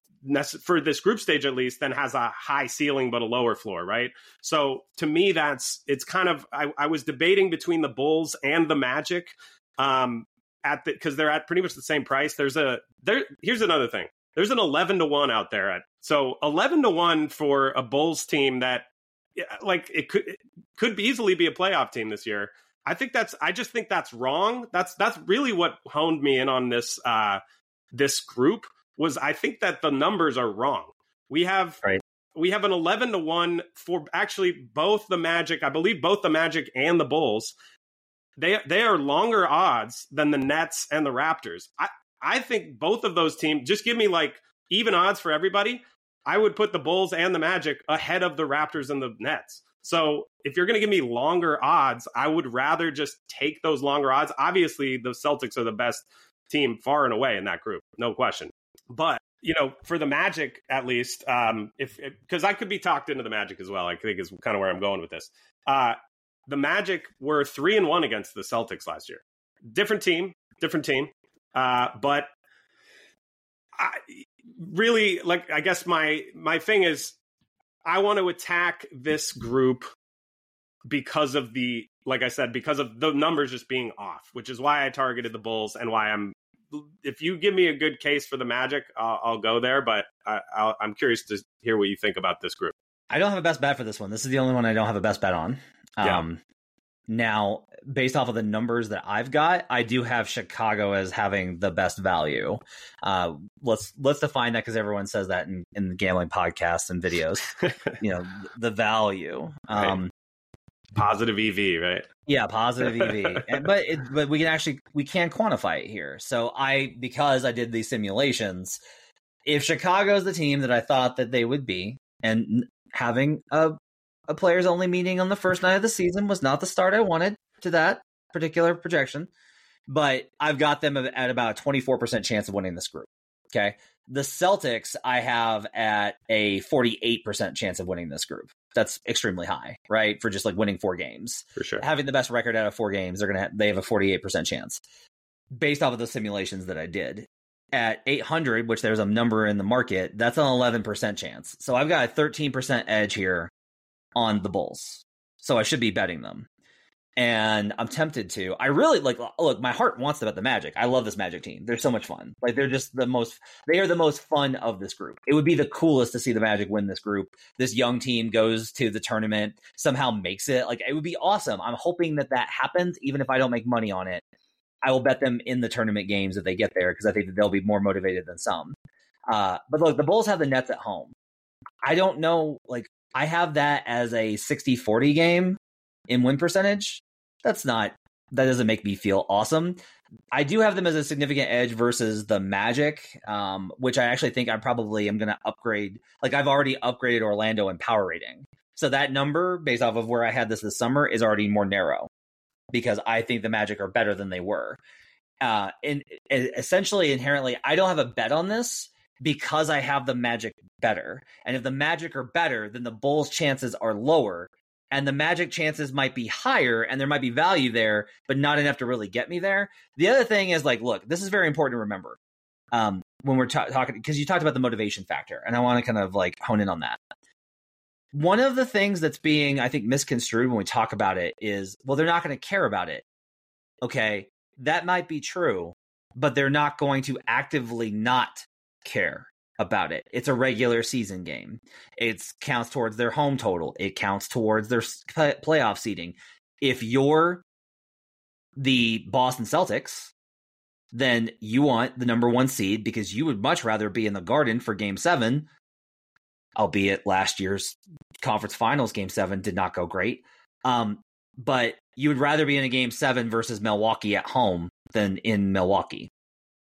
for this group stage at least then has a high ceiling but a lower floor right so to me that's it's kind of i, I was debating between the bulls and the magic um at the because they're at pretty much the same price there's a there here's another thing there's an 11 to 1 out there at so 11 to 1 for a bulls team that like it could it could easily be a playoff team this year I think that's I just think that's wrong. That's that's really what honed me in on this uh this group was I think that the numbers are wrong. We have right. we have an 11 to 1 for actually both the Magic, I believe both the Magic and the Bulls. They they are longer odds than the Nets and the Raptors. I I think both of those teams just give me like even odds for everybody. I would put the Bulls and the Magic ahead of the Raptors and the Nets. So if you're going to give me longer odds, I would rather just take those longer odds. Obviously, the Celtics are the best team far and away in that group, no question. But you know, for the Magic at least, um, if because I could be talked into the Magic as well, I think is kind of where I'm going with this. Uh, the Magic were three and one against the Celtics last year. Different team, different team. Uh, but I really like. I guess my my thing is, I want to attack this group because of the like I said because of the numbers just being off, which is why I targeted the Bulls and why I'm. If you give me a good case for the Magic, I'll, go there. But I, I'll, I'm curious to hear what you think about this group. I don't have a best bet for this one. This is the only one I don't have a best bet on. Yeah. Um, now, based off of the numbers that I've got, I do have Chicago as having the best value. Uh, let's let's define that because everyone says that in, in gambling podcasts and videos. you know, the value. Um, Positive EV, right? Yeah, positive EV. And- but it, but we can actually we can quantify it here. So I because I did these simulations, if Chicago's the team that I thought that they would be, and having a a players only meeting on the first night of the season was not the start I wanted to that particular projection, but I've got them at about a twenty four percent chance of winning this group. Okay. The Celtics I have at a 48% chance of winning this group. That's extremely high, right? For just like winning four games For sure. having the best record out of four games, they're gonna have, they have a forty eight percent chance, based off of the simulations that I did. At eight hundred, which there's a number in the market, that's an eleven percent chance. So I've got a thirteen percent edge here on the Bulls. So I should be betting them, and I'm tempted to. I really like. Look, my heart wants to bet the Magic. I love this Magic team. They're so much fun. Like they're just the most. They are the most fun of this group. It would be the coolest to see the Magic win this group. This young team goes to the tournament, somehow makes it. Like it would be awesome. I'm hoping that that happens, even if I don't make money on it. I will bet them in the tournament games if they get there because I think that they'll be more motivated than some. Uh, but look, the Bulls have the Nets at home. I don't know. Like I have that as a 60-40 game in win percentage. That's not. That doesn't make me feel awesome. I do have them as a significant edge versus the Magic, um, which I actually think I probably am going to upgrade. Like I've already upgraded Orlando in power rating, so that number based off of where I had this this summer is already more narrow because I think the Magic are better than they were. Uh, and and essentially, inherently, I don't have a bet on this because I have the Magic better. And if the Magic are better, then the Bulls' chances are lower. And the Magic chances might be higher, and there might be value there, but not enough to really get me there. The other thing is like, look, this is very important to remember um, when we're ta- talking because you talked about the motivation factor, and I want to kind of like hone in on that. One of the things that's being, I think, misconstrued when we talk about it is, well, they're not going to care about it. Okay, that might be true, but they're not going to actively not care about it. It's a regular season game. It counts towards their home total. It counts towards their play- playoff seeding. If you're the Boston Celtics, then you want the number one seed because you would much rather be in the Garden for Game Seven, albeit last year's conference finals Game Seven did not go great. Um, but you would rather be in a Game Seven versus Milwaukee at home than in Milwaukee,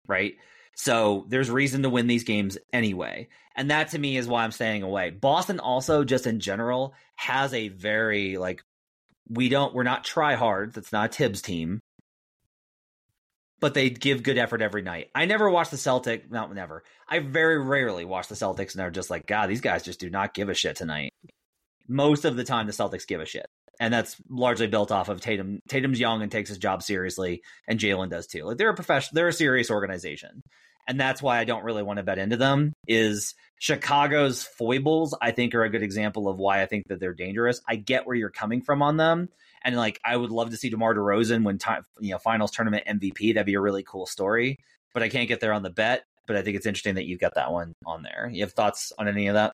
right? So there's reason to win these games anyway. And that to me is why I'm staying away. Boston also just in general has a very like we don't we're not try hard. That's not a Thibs team. But they give good effort every night. I never watch the Celtic, not never. I very rarely watch the Celtics and they're just like, God, these guys just do not give a shit tonight. Most of the time the Celtics give a shit. And that's largely built off of Tatum. Tatum's young and takes his job seriously, and Jalen does too. Like they're a professional, they're a serious organization and that's why I don't really want to bet into them. Is Chicago's foibles? I think are a good example of why I think that they're dangerous. I get where you're coming from on them, and like I would love to see DeMar DeRozan win time, you know, finals tournament MVP. That'd be a really cool story. But I can't get there on the bet. But I think it's interesting that you've got that one on there. You have thoughts on any of that?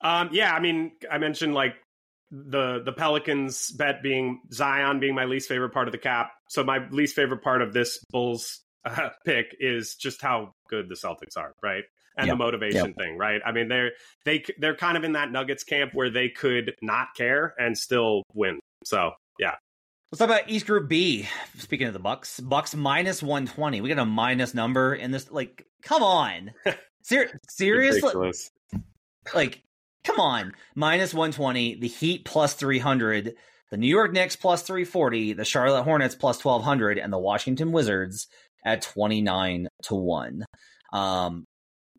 Um, yeah, I mean, I mentioned like the the Pelicans bet being Zion being my least favorite part of the cap. So my least favorite part of this Bulls uh, pick is just how good the Celtics are, right? And Yep. the motivation Yep. thing, right? I mean, they're they they're kind of in that Nuggets camp where they could not care and still win. So yeah, Let's talk about East Group B. Speaking of the Bucks, Bucks minus one twenty. We got a minus number in this. Like, come on, Ser- seriously, like come on. Minus 120 the heat plus 300 the new york knicks plus 340 the charlotte hornets plus 1200 and the washington wizards at 29 to 1 um,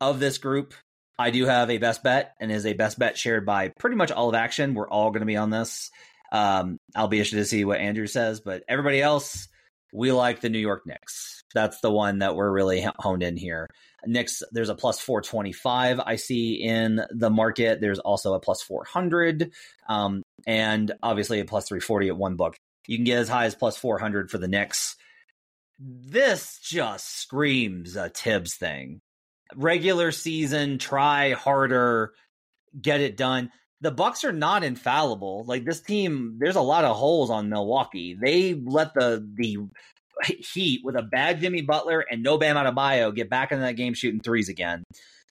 of this group i do have a best bet and is a best bet shared by pretty much all of action. We're all going to be on this. Um, I'll be interested to see what Andrew says, but everybody else, we like the New York Knicks. That's the one that we're really honed in here. Knicks, there's a plus 425 I see in the market. There's also a plus 400, um, and obviously a plus 340 at one book. You can get as high as plus 400 for the Knicks. This just screams a Thibs thing. Regular season, try harder, get it done. The Bucks are not infallible. Like this team, there's a lot of holes on Milwaukee. They let the the Heat with a bad Jimmy Butler and no Bam Adebayo get back into that game shooting threes again.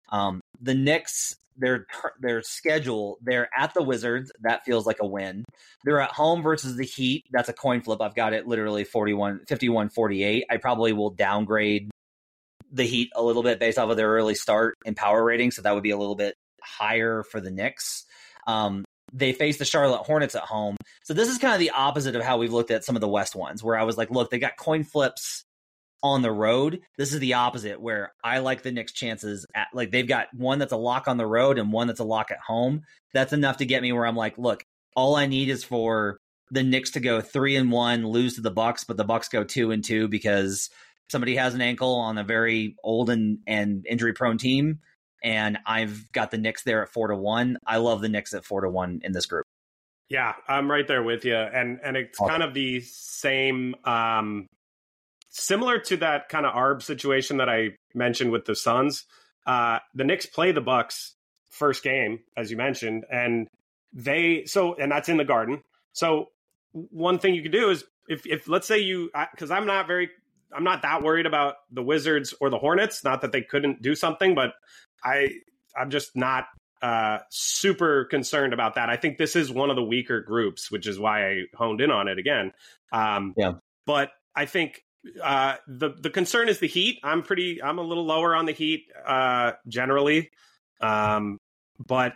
Um, the Knicks, their their schedule, they're at the Wizards. That feels like a win. They're at home versus the Heat. That's a coin flip. I've got it literally 41, 51, 48. I probably will downgrade the Heat a little bit based off of their early start and power rating. So that would be a little bit higher for the Knicks. Um, they face the Charlotte Hornets at home. So this is kind of the opposite of how we've looked at some of the West ones, where I was like, look, they got coin flips on the road. This is the opposite, where I like the Knicks' chances at like they've got one that's a lock on the road and one that's a lock at home. That's enough to get me where I'm like, look, all I need is for the Knicks to go three and one, lose to the Bucks, but the Bucks go two and two because somebody has an ankle on a very old and, and injury prone team and I've got the Knicks there at four to one. I love the Knicks at four to one in this group. Yeah, I'm right there with you, and and it's awesome. kind of the same, um, similar to that kind of arb situation that I mentioned with the Suns. Uh, the Knicks play the Bucks first game, as you mentioned, and they so and that's in the Garden. So one thing you could do is if if let's say you because I'm not very I'm not that worried about the Wizards or the Hornets. Not that they couldn't do something, but I I'm just not uh, super concerned about that. I think this is one of the weaker groups, which is why I honed in on it again. Um, yeah, but I think uh, the the concern is the Heat. I'm pretty. I'm a little lower on the Heat uh, generally, um, but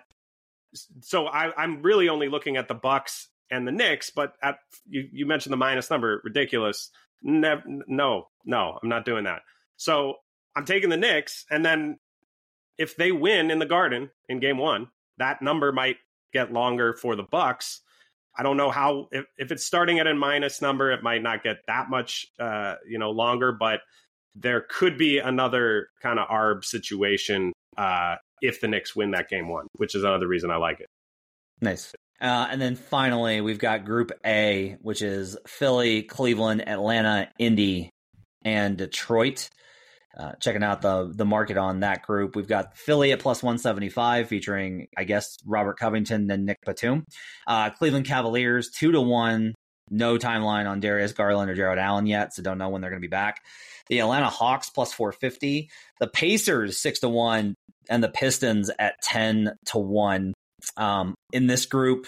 so I, I'm really only looking at the Bucks and the Knicks. But at you, you mentioned the minus number, ridiculous. Never, no, no, I'm not doing that. So I'm taking the Knicks, and then if they win in the Garden in Game One, that number might get longer for the Bucks. I don't know how if, if it's starting at a minus number, it might not get that much uh, you know longer, but there could be another kind of arb situation uh, if the Knicks win that game one, which is another reason I like it. Nice. Uh, and then finally, we've got Group A, which is Philly, Cleveland, Atlanta, Indy, and Detroit. Uh, checking out the the market on that group. We've got Philly at plus 175, featuring, I guess, Robert Covington and Nick Batum. Uh, Cleveland Cavaliers, 2 to 1. No timeline on Darius Garland or Jarrett Allen yet, so don't know when they're going to be back. The Atlanta Hawks plus 450. The Pacers, 6 to 1. And the Pistons at 10 to 1. Um, in this group,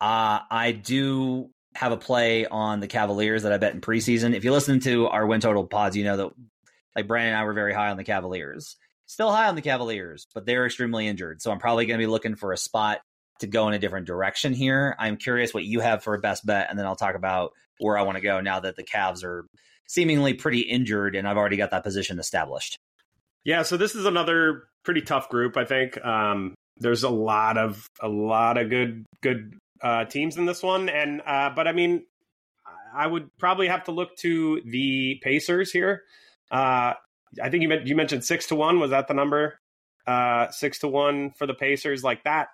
uh, I do have a play on the Cavaliers that I bet in preseason. If you listen to our win total pods, you know that like Brandon and I were very high on the Cavaliers. Still high on the Cavaliers, but they're extremely injured. So I'm probably going to be looking for a spot to go in a different direction here. I'm curious what you have for a best bet, and then I'll talk about where I want to go now that the Cavs are seemingly pretty injured and I've already got that position established. Yeah, so this is another pretty tough group, I think. Um, there's a lot of a lot of good good uh, teams in this one, and uh, but I mean, I would probably have to look to the Pacers here. Uh, I think you meant, you mentioned six to one. Was that the number? Uh, six to one for the Pacers, like that.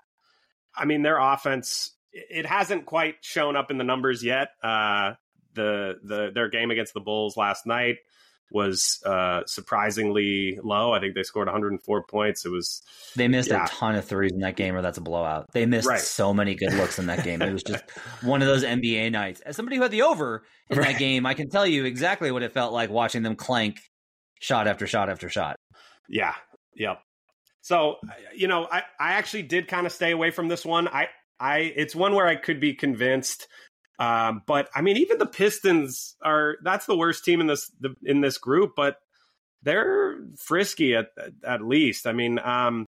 I mean, their offense it hasn't quite shown up in the numbers yet. Uh, the the their game against the Bulls last night was uh, surprisingly low. I think they scored 104 points. It was they missed yeah. a ton of threes in that game, or that's a blowout. They missed right. so many good looks in that game. It was just one of those NBA nights. As somebody who had the over in right. that game, I can tell you exactly what it felt like watching them clank shot after shot after shot. Yeah. Yep. So you know, I I actually did kind of stay away from this one. I I it's one where I could be convinced um, but I mean, even the Pistons are that's the worst team in this the, in this group, but they're frisky at at least. I mean, um,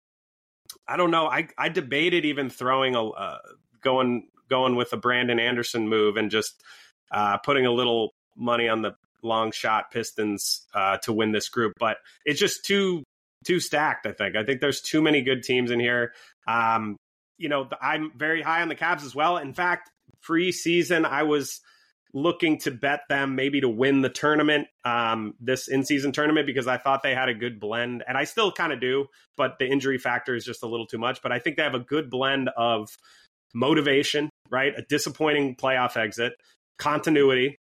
I don't know. I I debated even throwing a uh, going going with a Brandon Anderson move and just uh, putting a little money on the long shot Pistons uh, to win this group, but it's just too too stacked. I think. I think there's too many good teams in here. Um, you know, I'm very high on the Cavs as well. In fact, preseason, I was looking to bet them maybe to win the tournament, um, this in season tournament, because I thought they had a good blend. And I still kind of do, but the injury factor is just a little too much. But I think they have a good blend of motivation, right? A disappointing playoff exit, continuity.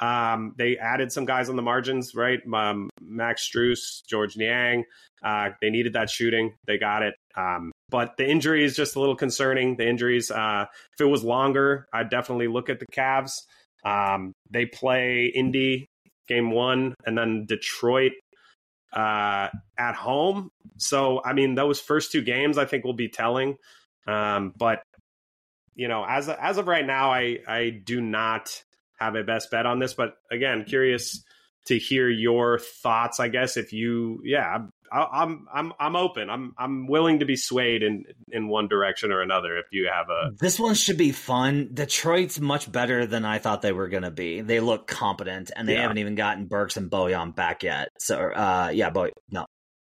Um, they added some guys on the margins, right? Um, Max Strus, Georges Niang. Uh, they needed that shooting. They got it. Um, but the injury is just a little concerning. The injuries, uh, if it was longer, I'd definitely look at the Cavs. Um, they play Indy game one and then Detroit uh, at home. So, I mean, those first two games I think will be telling. Um, but you know, as as of right now, I I do not have a best bet on this. But again, curious to hear your thoughts. I guess if you, yeah, I, am I'm I'm open. I'm I'm willing to be swayed in in one direction or another. If you have a this one should be fun. Detroit's much better than I thought they were going to be. They look competent, and they yeah. haven't even gotten Burks and Bojan back yet. So, uh, yeah, Boy, no,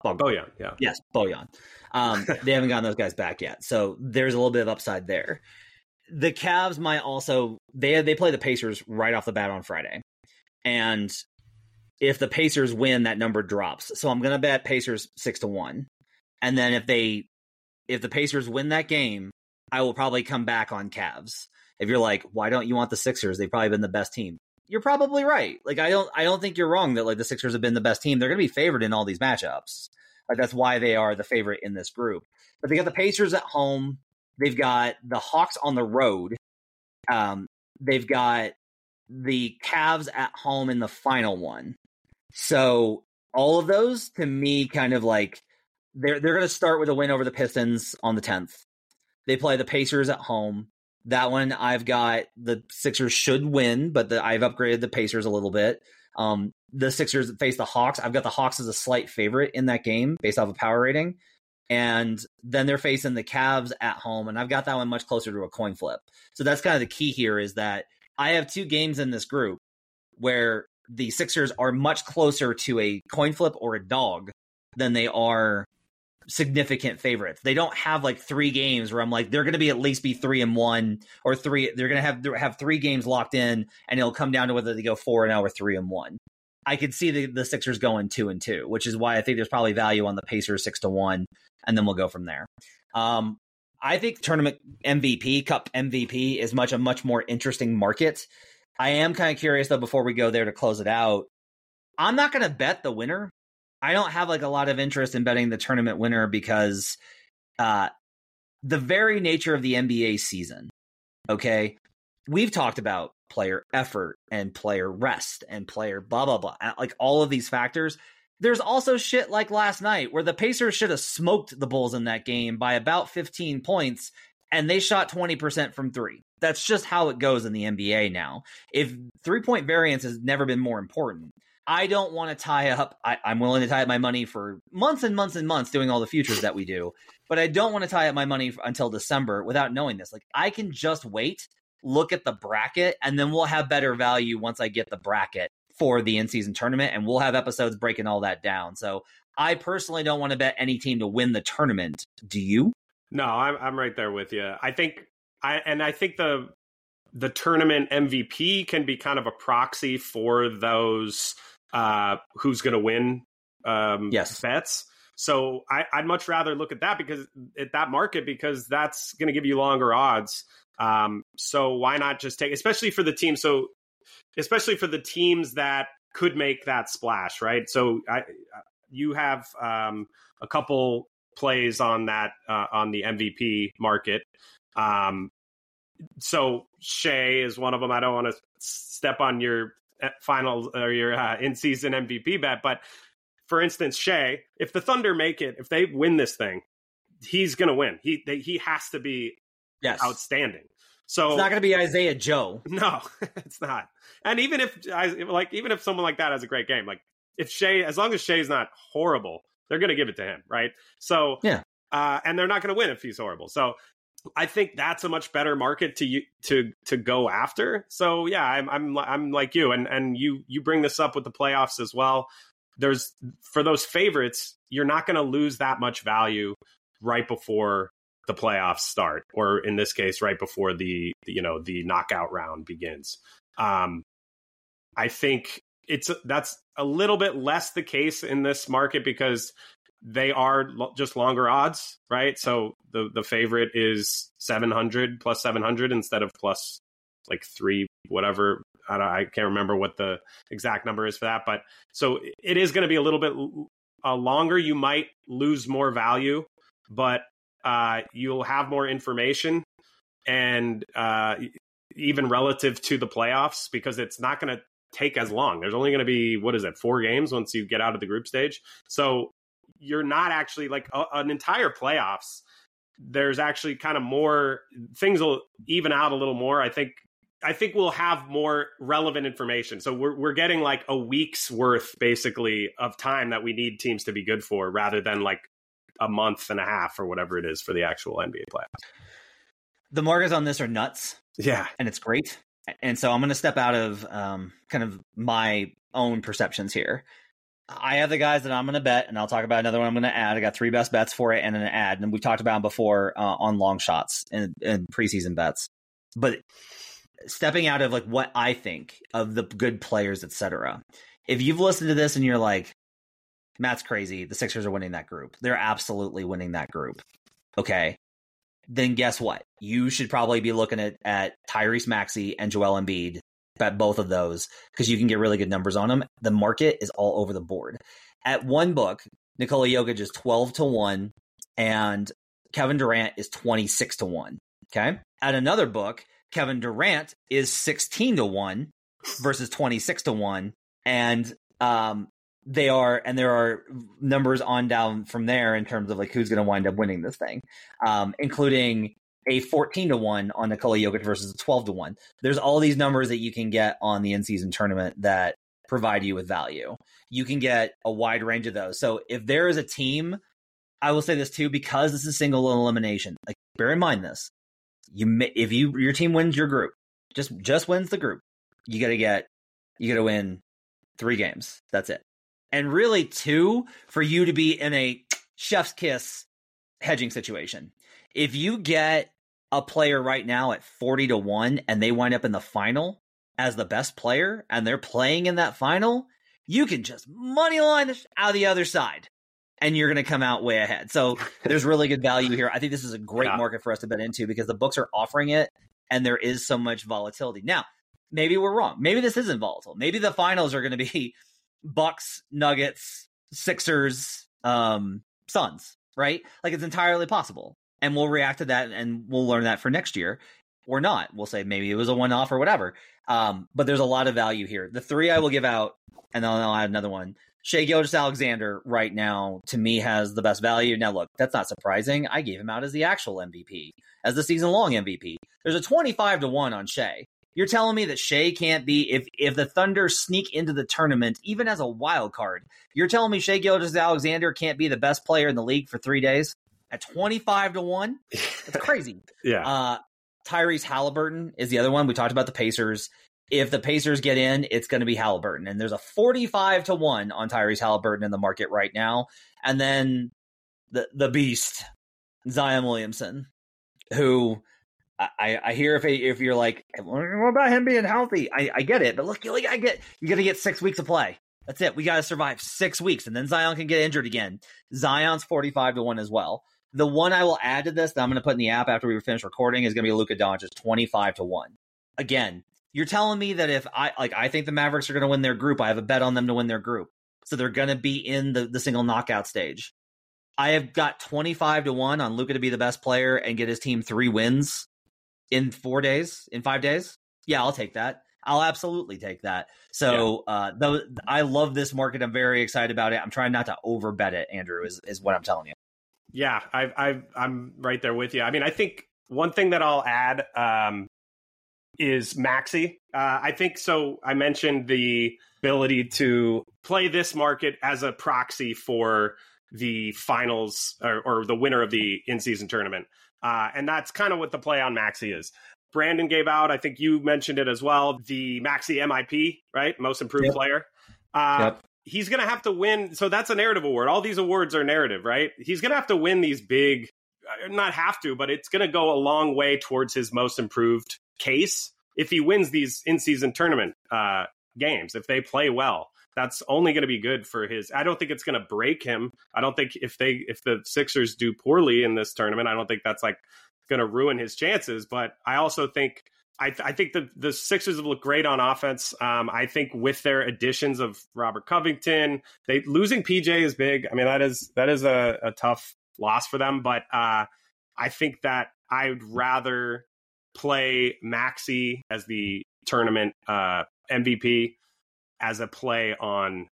Bojan. Bojan, yeah, yes, Bojan. Um, they haven't gotten those guys back yet, so there's a little bit of upside there. The Cavs might also they they play the Pacers right off the bat on Friday, and if the Pacers win, that number drops. So I'm going to bet Pacers six to one, and then if they if the Pacers win that game, I will probably come back on Cavs. If you're like, why don't you want the Sixers? They've probably been the best team. You're probably right. Like I don't I don't think you're wrong that like the Sixers have been the best team. They're going to be favored in all these matchups. Like that's why they are the favorite in this group. But they got the Pacers at home. They've got the Hawks on the road. Um, they've got the Cavs at home in the final one. So all of those to me kind of like they're they're going to start with a win over the Pistons on the 10th. They play the Pacers at home. That one I've got the Sixers should win, but the, I've upgraded the Pacers a little bit. Um, the Sixers face the Hawks. I've got the Hawks as a slight favorite in that game based off of power rating. And then they're facing the Cavs at home, and I've got that one much closer to a coin flip. So that's kind of the key here is that I have two games in this group where the Sixers are much closer to a coin flip or a dog than they are significant favorites. They don't have like three games where I'm like they're going to be at least be three and one or three. They're going to have have three games locked in, and it'll come down to whether they go four and zero or three and one. I could see the, the Sixers going two and two, which is why I think there's probably value on the Pacers six to one, and then we'll go from there. Um, I think tournament MVP, Cup MVP, is much a much more interesting market I am kind of curious though before we go there to close it out. I'm not going to bet the winner. I don't have like a lot of interest in betting the tournament winner because uh the very nature of the NBA season. Okay? We've talked about player effort and player rest and player blah blah blah. Like all of these factors. There's also shit like last night where the Pacers should have smoked the Bulls in that game by about 15 points and they shot 20% from 3 that's just how it goes in the NBA now. If three point variance has never been more important, I don't want to tie up. I, am willing to tie up my money for months and months and months doing all the futures that we do, but I don't want to tie up my money until December without knowing this. Like I can just wait, look at the bracket, and then we'll have better value once I get the bracket for the in season tournament, and we'll have episodes breaking all that down. So I personally don't want to bet any team to win the tournament. Do you? No, I'm I'm right there with you. I think I and I think the the tournament MVP can be kind of a proxy for those uh, who's going to win um, yes. bets. So I, would much rather look at that because at that market because that's going to give you longer odds. Um, so why not just take, especially for the team? So especially for the teams that could make that splash, right? So I, you have um, a couple plays on that uh, on the MVP market. Um, so Shai is one of them. I don't want to step on your uh, final or your uh, in season MVP bet, but for instance, Shai, if the Thunder make it, if they win this thing, he's going to win. He they, he has to be yes. outstanding. So it's not going to be Isaiah Joe. No, it's not. And even if like even if someone like that has a great game, like if Shai, as long as Shai's not horrible, they're going to give it to him, right? So yeah. Uh, and they're not going to win if he's horrible. So I think that's a much better market to to to go after. So yeah, I'm I'm I'm like you, and and you you bring this up with the playoffs as well. There's for those favorites, you're not going to lose that much value right before the playoffs start, or in this case, right before the you know the knockout round begins. Um, I think it's that's a little bit less the case in this market because they are lo- just longer odds, right? So the the favorite is 700 plus 700 instead of plus like 3 whatever. I, I can't remember what the exact number is for that, but so it is going to be a little bit uh, longer. You might lose more value, but uh, you'll have more information and uh, even relative to the playoffs because it's not going to take as long. There's only going to be what is it, four games once you get out of the group stage. So you're not actually like a, an entire playoffs. There's actually kind of more things will even out a little more. I think I think we'll have more relevant information. So we're we're getting like a week's worth basically of time that we need teams to be good for rather than like a month and a half or whatever it is for the actual NBA playoffs. The markets on this are nuts. Yeah. And it's great. And so I'm going to step out of um, kind of my own perceptions here. I have the guys that I'm going to bet, and I'll talk about another one I'm going to add. I got three best bets for it and an ad, and we've talked about them before uh, on long shots and, and preseason bets. But stepping out of like what I think of the good players, etc. If you've listened to this and you're like, Matt's crazy, the Sixers are winning that group. They're absolutely winning that group. Okay. Then guess what? You should probably be looking at, at Tyrese Maxey and Joel Embiid, bet both of those because you can get really good numbers on them. The market is all over the board. At one book, Nikola Jokic is 12 to 1 and Kevin Durant is 26 to 1. Okay. At another book, Kevin Durant is 16 to 1 versus 26 to 1 and um they are and there are numbers on down from there in terms of like who's going to wind up winning this thing um including a 14 to 1 on Nikola Jokic versus a 12 to 1 there's all these numbers that you can get on the in-season tournament that provide you with value. You can get a wide range of those. So if there is a team I will say this too because this is single elimination like bear in mind this. You may, if you your team wins your group, just just wins the group, you got to get you got to win three games. That's it, and really two for you to be in a chef's kiss hedging situation. If you get a player right now at forty to one, and they wind up in the final as the best player, and they're playing in that final, you can just money line out the other side and you're going to come out way ahead. So there's really good value here. I think this is a great yeah. market for us to bet into because the books are offering it and there is so much volatility. Now, maybe we're wrong. Maybe this isn't volatile. Maybe the finals are going to be Bucks, Nuggets, Sixers, um, Suns, right? Like it's entirely possible. And we'll react to that and we'll learn that for next year or not. We'll say maybe it was a one off or whatever. Um, but there's a lot of value here. The three I will give out, and then I'll add another one. Shai Gilgeous-Alexander right now to me has the best value. Now look, that's not surprising. I gave him out as the actual MVP, as the season long MVP. There's a 25 to 1 on Shai. You're telling me that Shai can't be if if the Thunder sneak into the tournament even as a wild card. You're telling me Shai Gilgeous-Alexander can't be the best player in the league for 3 days at 25 to 1? It's crazy. yeah. Uh Tyrese Halliburton is the other one. We talked about the Pacers if the Pacers get in, it's going to be Halliburton. And there's a 45 to 1 on Tyrese Halliburton in the market right now. And then the the beast, Zion Williamson, who I, I hear if if you're like, what about him being healthy? I, I get it, but look, you like I get you got to get six weeks of play. That's it. We got to survive six weeks, and then Zion can get injured again. Zion's forty five to one as well. The one I will add to this that I'm going to put in the app after we finish recording is going to be Luka Doncic, twenty five to one. Again, you're telling me that if I like I think the Mavericks are going to win their group, I have a bet on them to win their group. So they're going to be in the the single knockout stage. I have got 25 to 1 on Luka to be the best player and get his team 3 wins in 4 days, in 5 days. Yeah, I'll take that. I'll absolutely take that. So, yeah. uh though I love this market, I'm very excited about it. I'm trying not to overbet it, Andrew is is what I'm telling you. Yeah, I I I'm right there with you. I mean, I think one thing that I'll add um is Maxey. Uh, I think so. I mentioned the ability to play this market as a proxy for the finals or, or the winner of the in season tournament. Uh, and that's kind of what the play on Maxey is. Brandon gave out, I think you mentioned it as well, the Maxey MIP, right? Most improved yep. player. Uh, yep. He's going to have to win. So that's a narrative award. All these awards are narrative, right? He's going to have to win these big not have to, but it's going to go a long way towards his most improved case if he wins these in season tournament uh, games. If they play well, that's only going to be good for his. I don't think it's going to break him. I don't think if they if the Sixers do poorly in this tournament, I don't think that's like going to ruin his chances. But I also think I, th- I, think the the Sixers have looked great on offense. Um, I think with their additions of Robert Covington, they losing PJ is big. I mean that is that is a, a tough loss for them. But uh, I think that I'd rather play Maxey as the tournament uh, MVP as a play on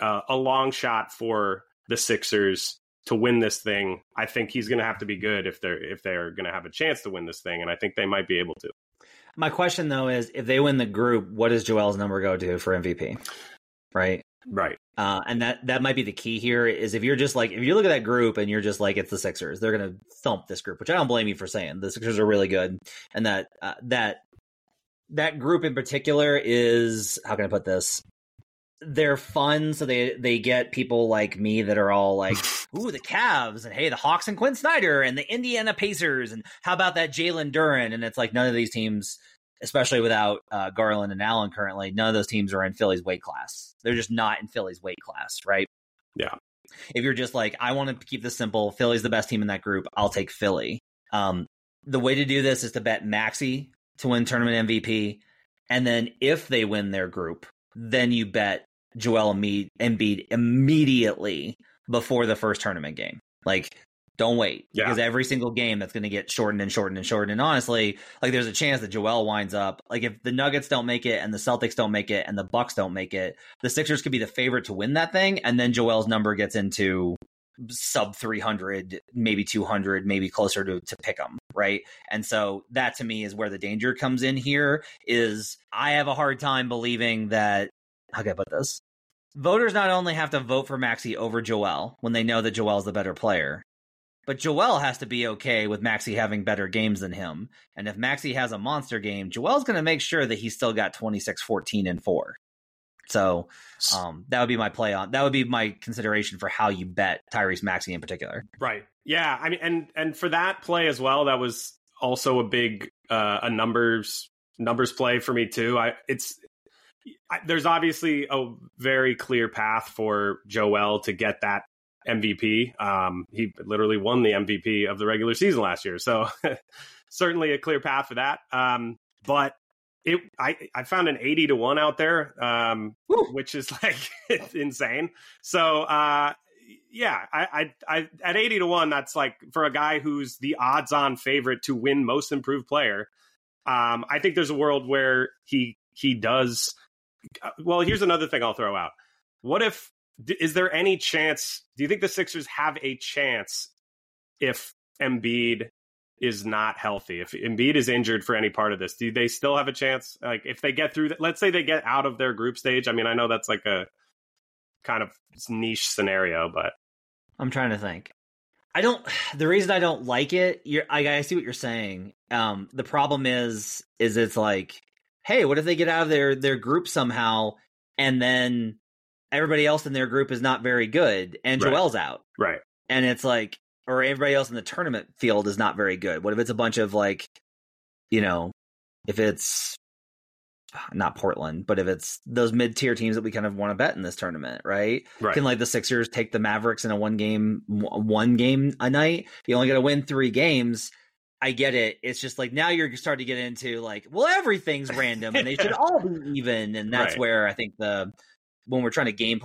uh, a long shot for the Sixers to win this thing. I think he's going to have to be good if they're if they're going to have a chance to win this thing, and I think they might be able to. My question though is, if they win the group, what does Joel's number go to for MVP? Right. Right. Uh, and that that might be the key here is if you're just like if you look at that group and you're just like it's the Sixers, they're gonna thump this group, which I don't blame you for saying. The Sixers are really good, and that uh, that that group in particular is how can I put this? They're fun, so they they get people like me that are all like, "Ooh, the Cavs," and "Hey, the Hawks and Quin Snyder," and the Indiana Pacers, and how about that Jalen Duren? And it's like none of these teams especially without uh, Garland and Allen currently, none of those teams are in Philly's weight class. They're just not in Philly's weight class, right? Yeah. If you're just like, I want to keep this simple, Philly's the best team in that group, I'll take Philly. Um, the way to do this is to bet Maxey to win tournament MVP. And then if they win their group, then you bet Joel Embiid immediately before the first tournament game. Like don't wait yeah. because every single game that's going to get shortened and shortened and shortened. And honestly, like there's a chance that Joel winds up like if the Nuggets don't make it and the Celtics don't make it and the Bucks don't make it, the Sixers could be the favorite to win that thing, and then Joel's number gets into sub 300 maybe 200 maybe closer to, to pick them right and so that to me is where the danger comes in here is i have a hard time believing that how can i put this voters not only have to vote for maxey over joel when they know that joel's the better player but Joel has to be okay with Maxey having better games than him. And if Maxey has a monster game, Joel's going to make sure that he's still got 26, 14, and 4. So um, that would be my play on. That would be my consideration for how you bet Tyrese Maxey in particular. Right. Yeah. I mean, and and for that play as well, that was also a big uh, a numbers numbers play for me too. I it's there's obviously a very clear path for Joel to get that MVP. Um, he literally won the MVP of the regular season last year, so certainly a clear path for that. Um, but it, I, I found an eighty to one out there, um, which is like insane. So, uh, yeah, I, I, I, at eighty to one, that's like for a guy who's the odds-on favorite to win Most Improved Player. Um, I think there's a world where he he does. Uh, well, here's another thing I'll throw out. What if is there any chance? Do you think the Sixers have a chance if Embiid is not healthy? If Embiid is injured for any part of this, do they still have a chance? Like if they get through let's say they get out of their group stage. I mean, I know that's like a kind of niche scenario, but I'm trying to think. I don't. The reason I don't like it, I, I see what you're saying. Um, the problem is, is it's like, hey, what if they get out of their their group somehow, and then everybody else in their group is not very good and right. Joel's out. Right. And it's like or everybody else in the tournament field is not very good. What if it's a bunch of like you know, if it's ah, not Portland, but if it's those mid tier teams that we kind of want to bet in this tournament, right? right? Can like the Sixers take the Mavericks in a one game, one game a night? You only got to win three games. I get it. It's just like now you're starting to get into like, well, everything's random and they should all be even, and that's right. where I think the when we're trying to game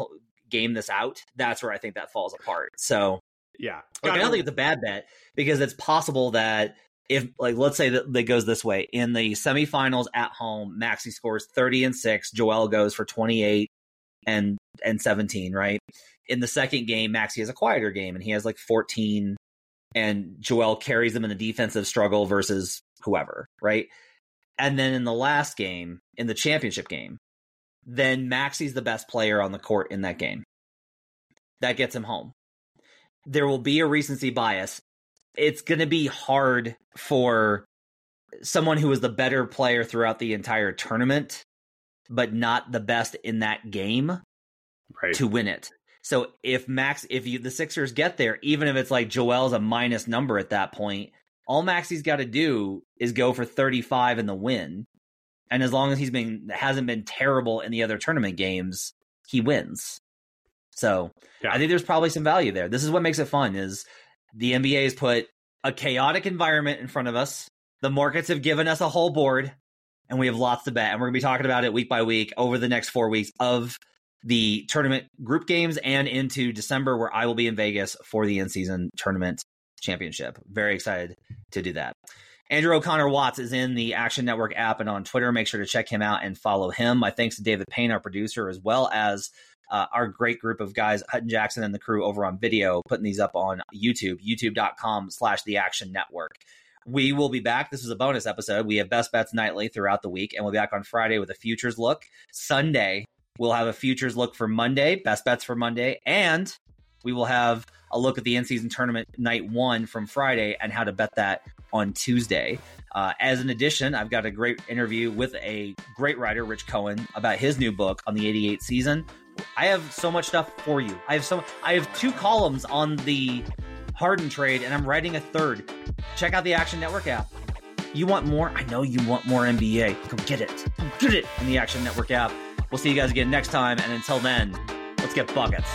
game this out, that's where I think that falls apart. So yeah, like, I don't think it's a bad bet because it's possible that if like let's say that it goes this way in the semifinals at home, Maxey scores thirty and six, Joel goes for twenty eight and and seventeen, right? In the second game, Maxey has a quieter game and he has like fourteen, and Joel carries them in a defensive struggle versus whoever, right? And then in the last game, in the championship game, then Maxey's the best player on the court in that game. That gets him home. There will be a recency bias. It's going to be hard for someone who was the better player throughout the entire tournament, but not the best in that game right. to win it. So if Max, if you the Sixers get there, even if it's like Joel's a minus number at that point, all Maxey's got to do is go for 35 in the win. And as long as he's been hasn't been terrible in the other tournament games, he wins. So Yeah. I think there's probably some value there. This is what makes it fun is the NBA has put a chaotic environment in front of us. The markets have given us a whole board and we have lots to bet. And we're gonna be talking about it week by week over the next four weeks of the tournament group games and into December where I will be in Vegas for the in season tournament championship. Very excited to do that. Andrew O'Connor Watts is in the Action Network app and on Twitter. Make sure to check him out and follow him. My thanks to David Payne, our producer, as well as uh, our great group of guys, Hutton Jackson and the crew over on video, putting these up on YouTube, youtube.com slash the Action Network. We will be back. This is a bonus episode. We have best bets nightly throughout the week, and we'll be back on Friday with a futures look. Sunday, we'll have a futures look for Monday, best bets for Monday, and we will have a look at the in season tournament night one from Friday and how to bet that on Tuesday. Uh, as an addition, I've got a great interview with a great writer, Rich Cohen, about his new book on the 88 season. I have so much stuff for you. I have so I have two columns on the Harden trade, and I'm writing a third. Check out the Action Network app. You want more? I know you want more NBA. Go get it. Go get it in the Action Network app. We'll see you guys again next time, and until then, let's get buckets.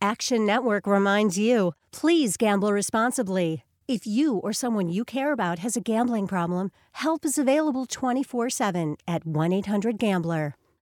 Action Network reminds you please gamble responsibly. If you or someone you care about has a gambling problem, help is available 24 7 at 1 800 Gambler.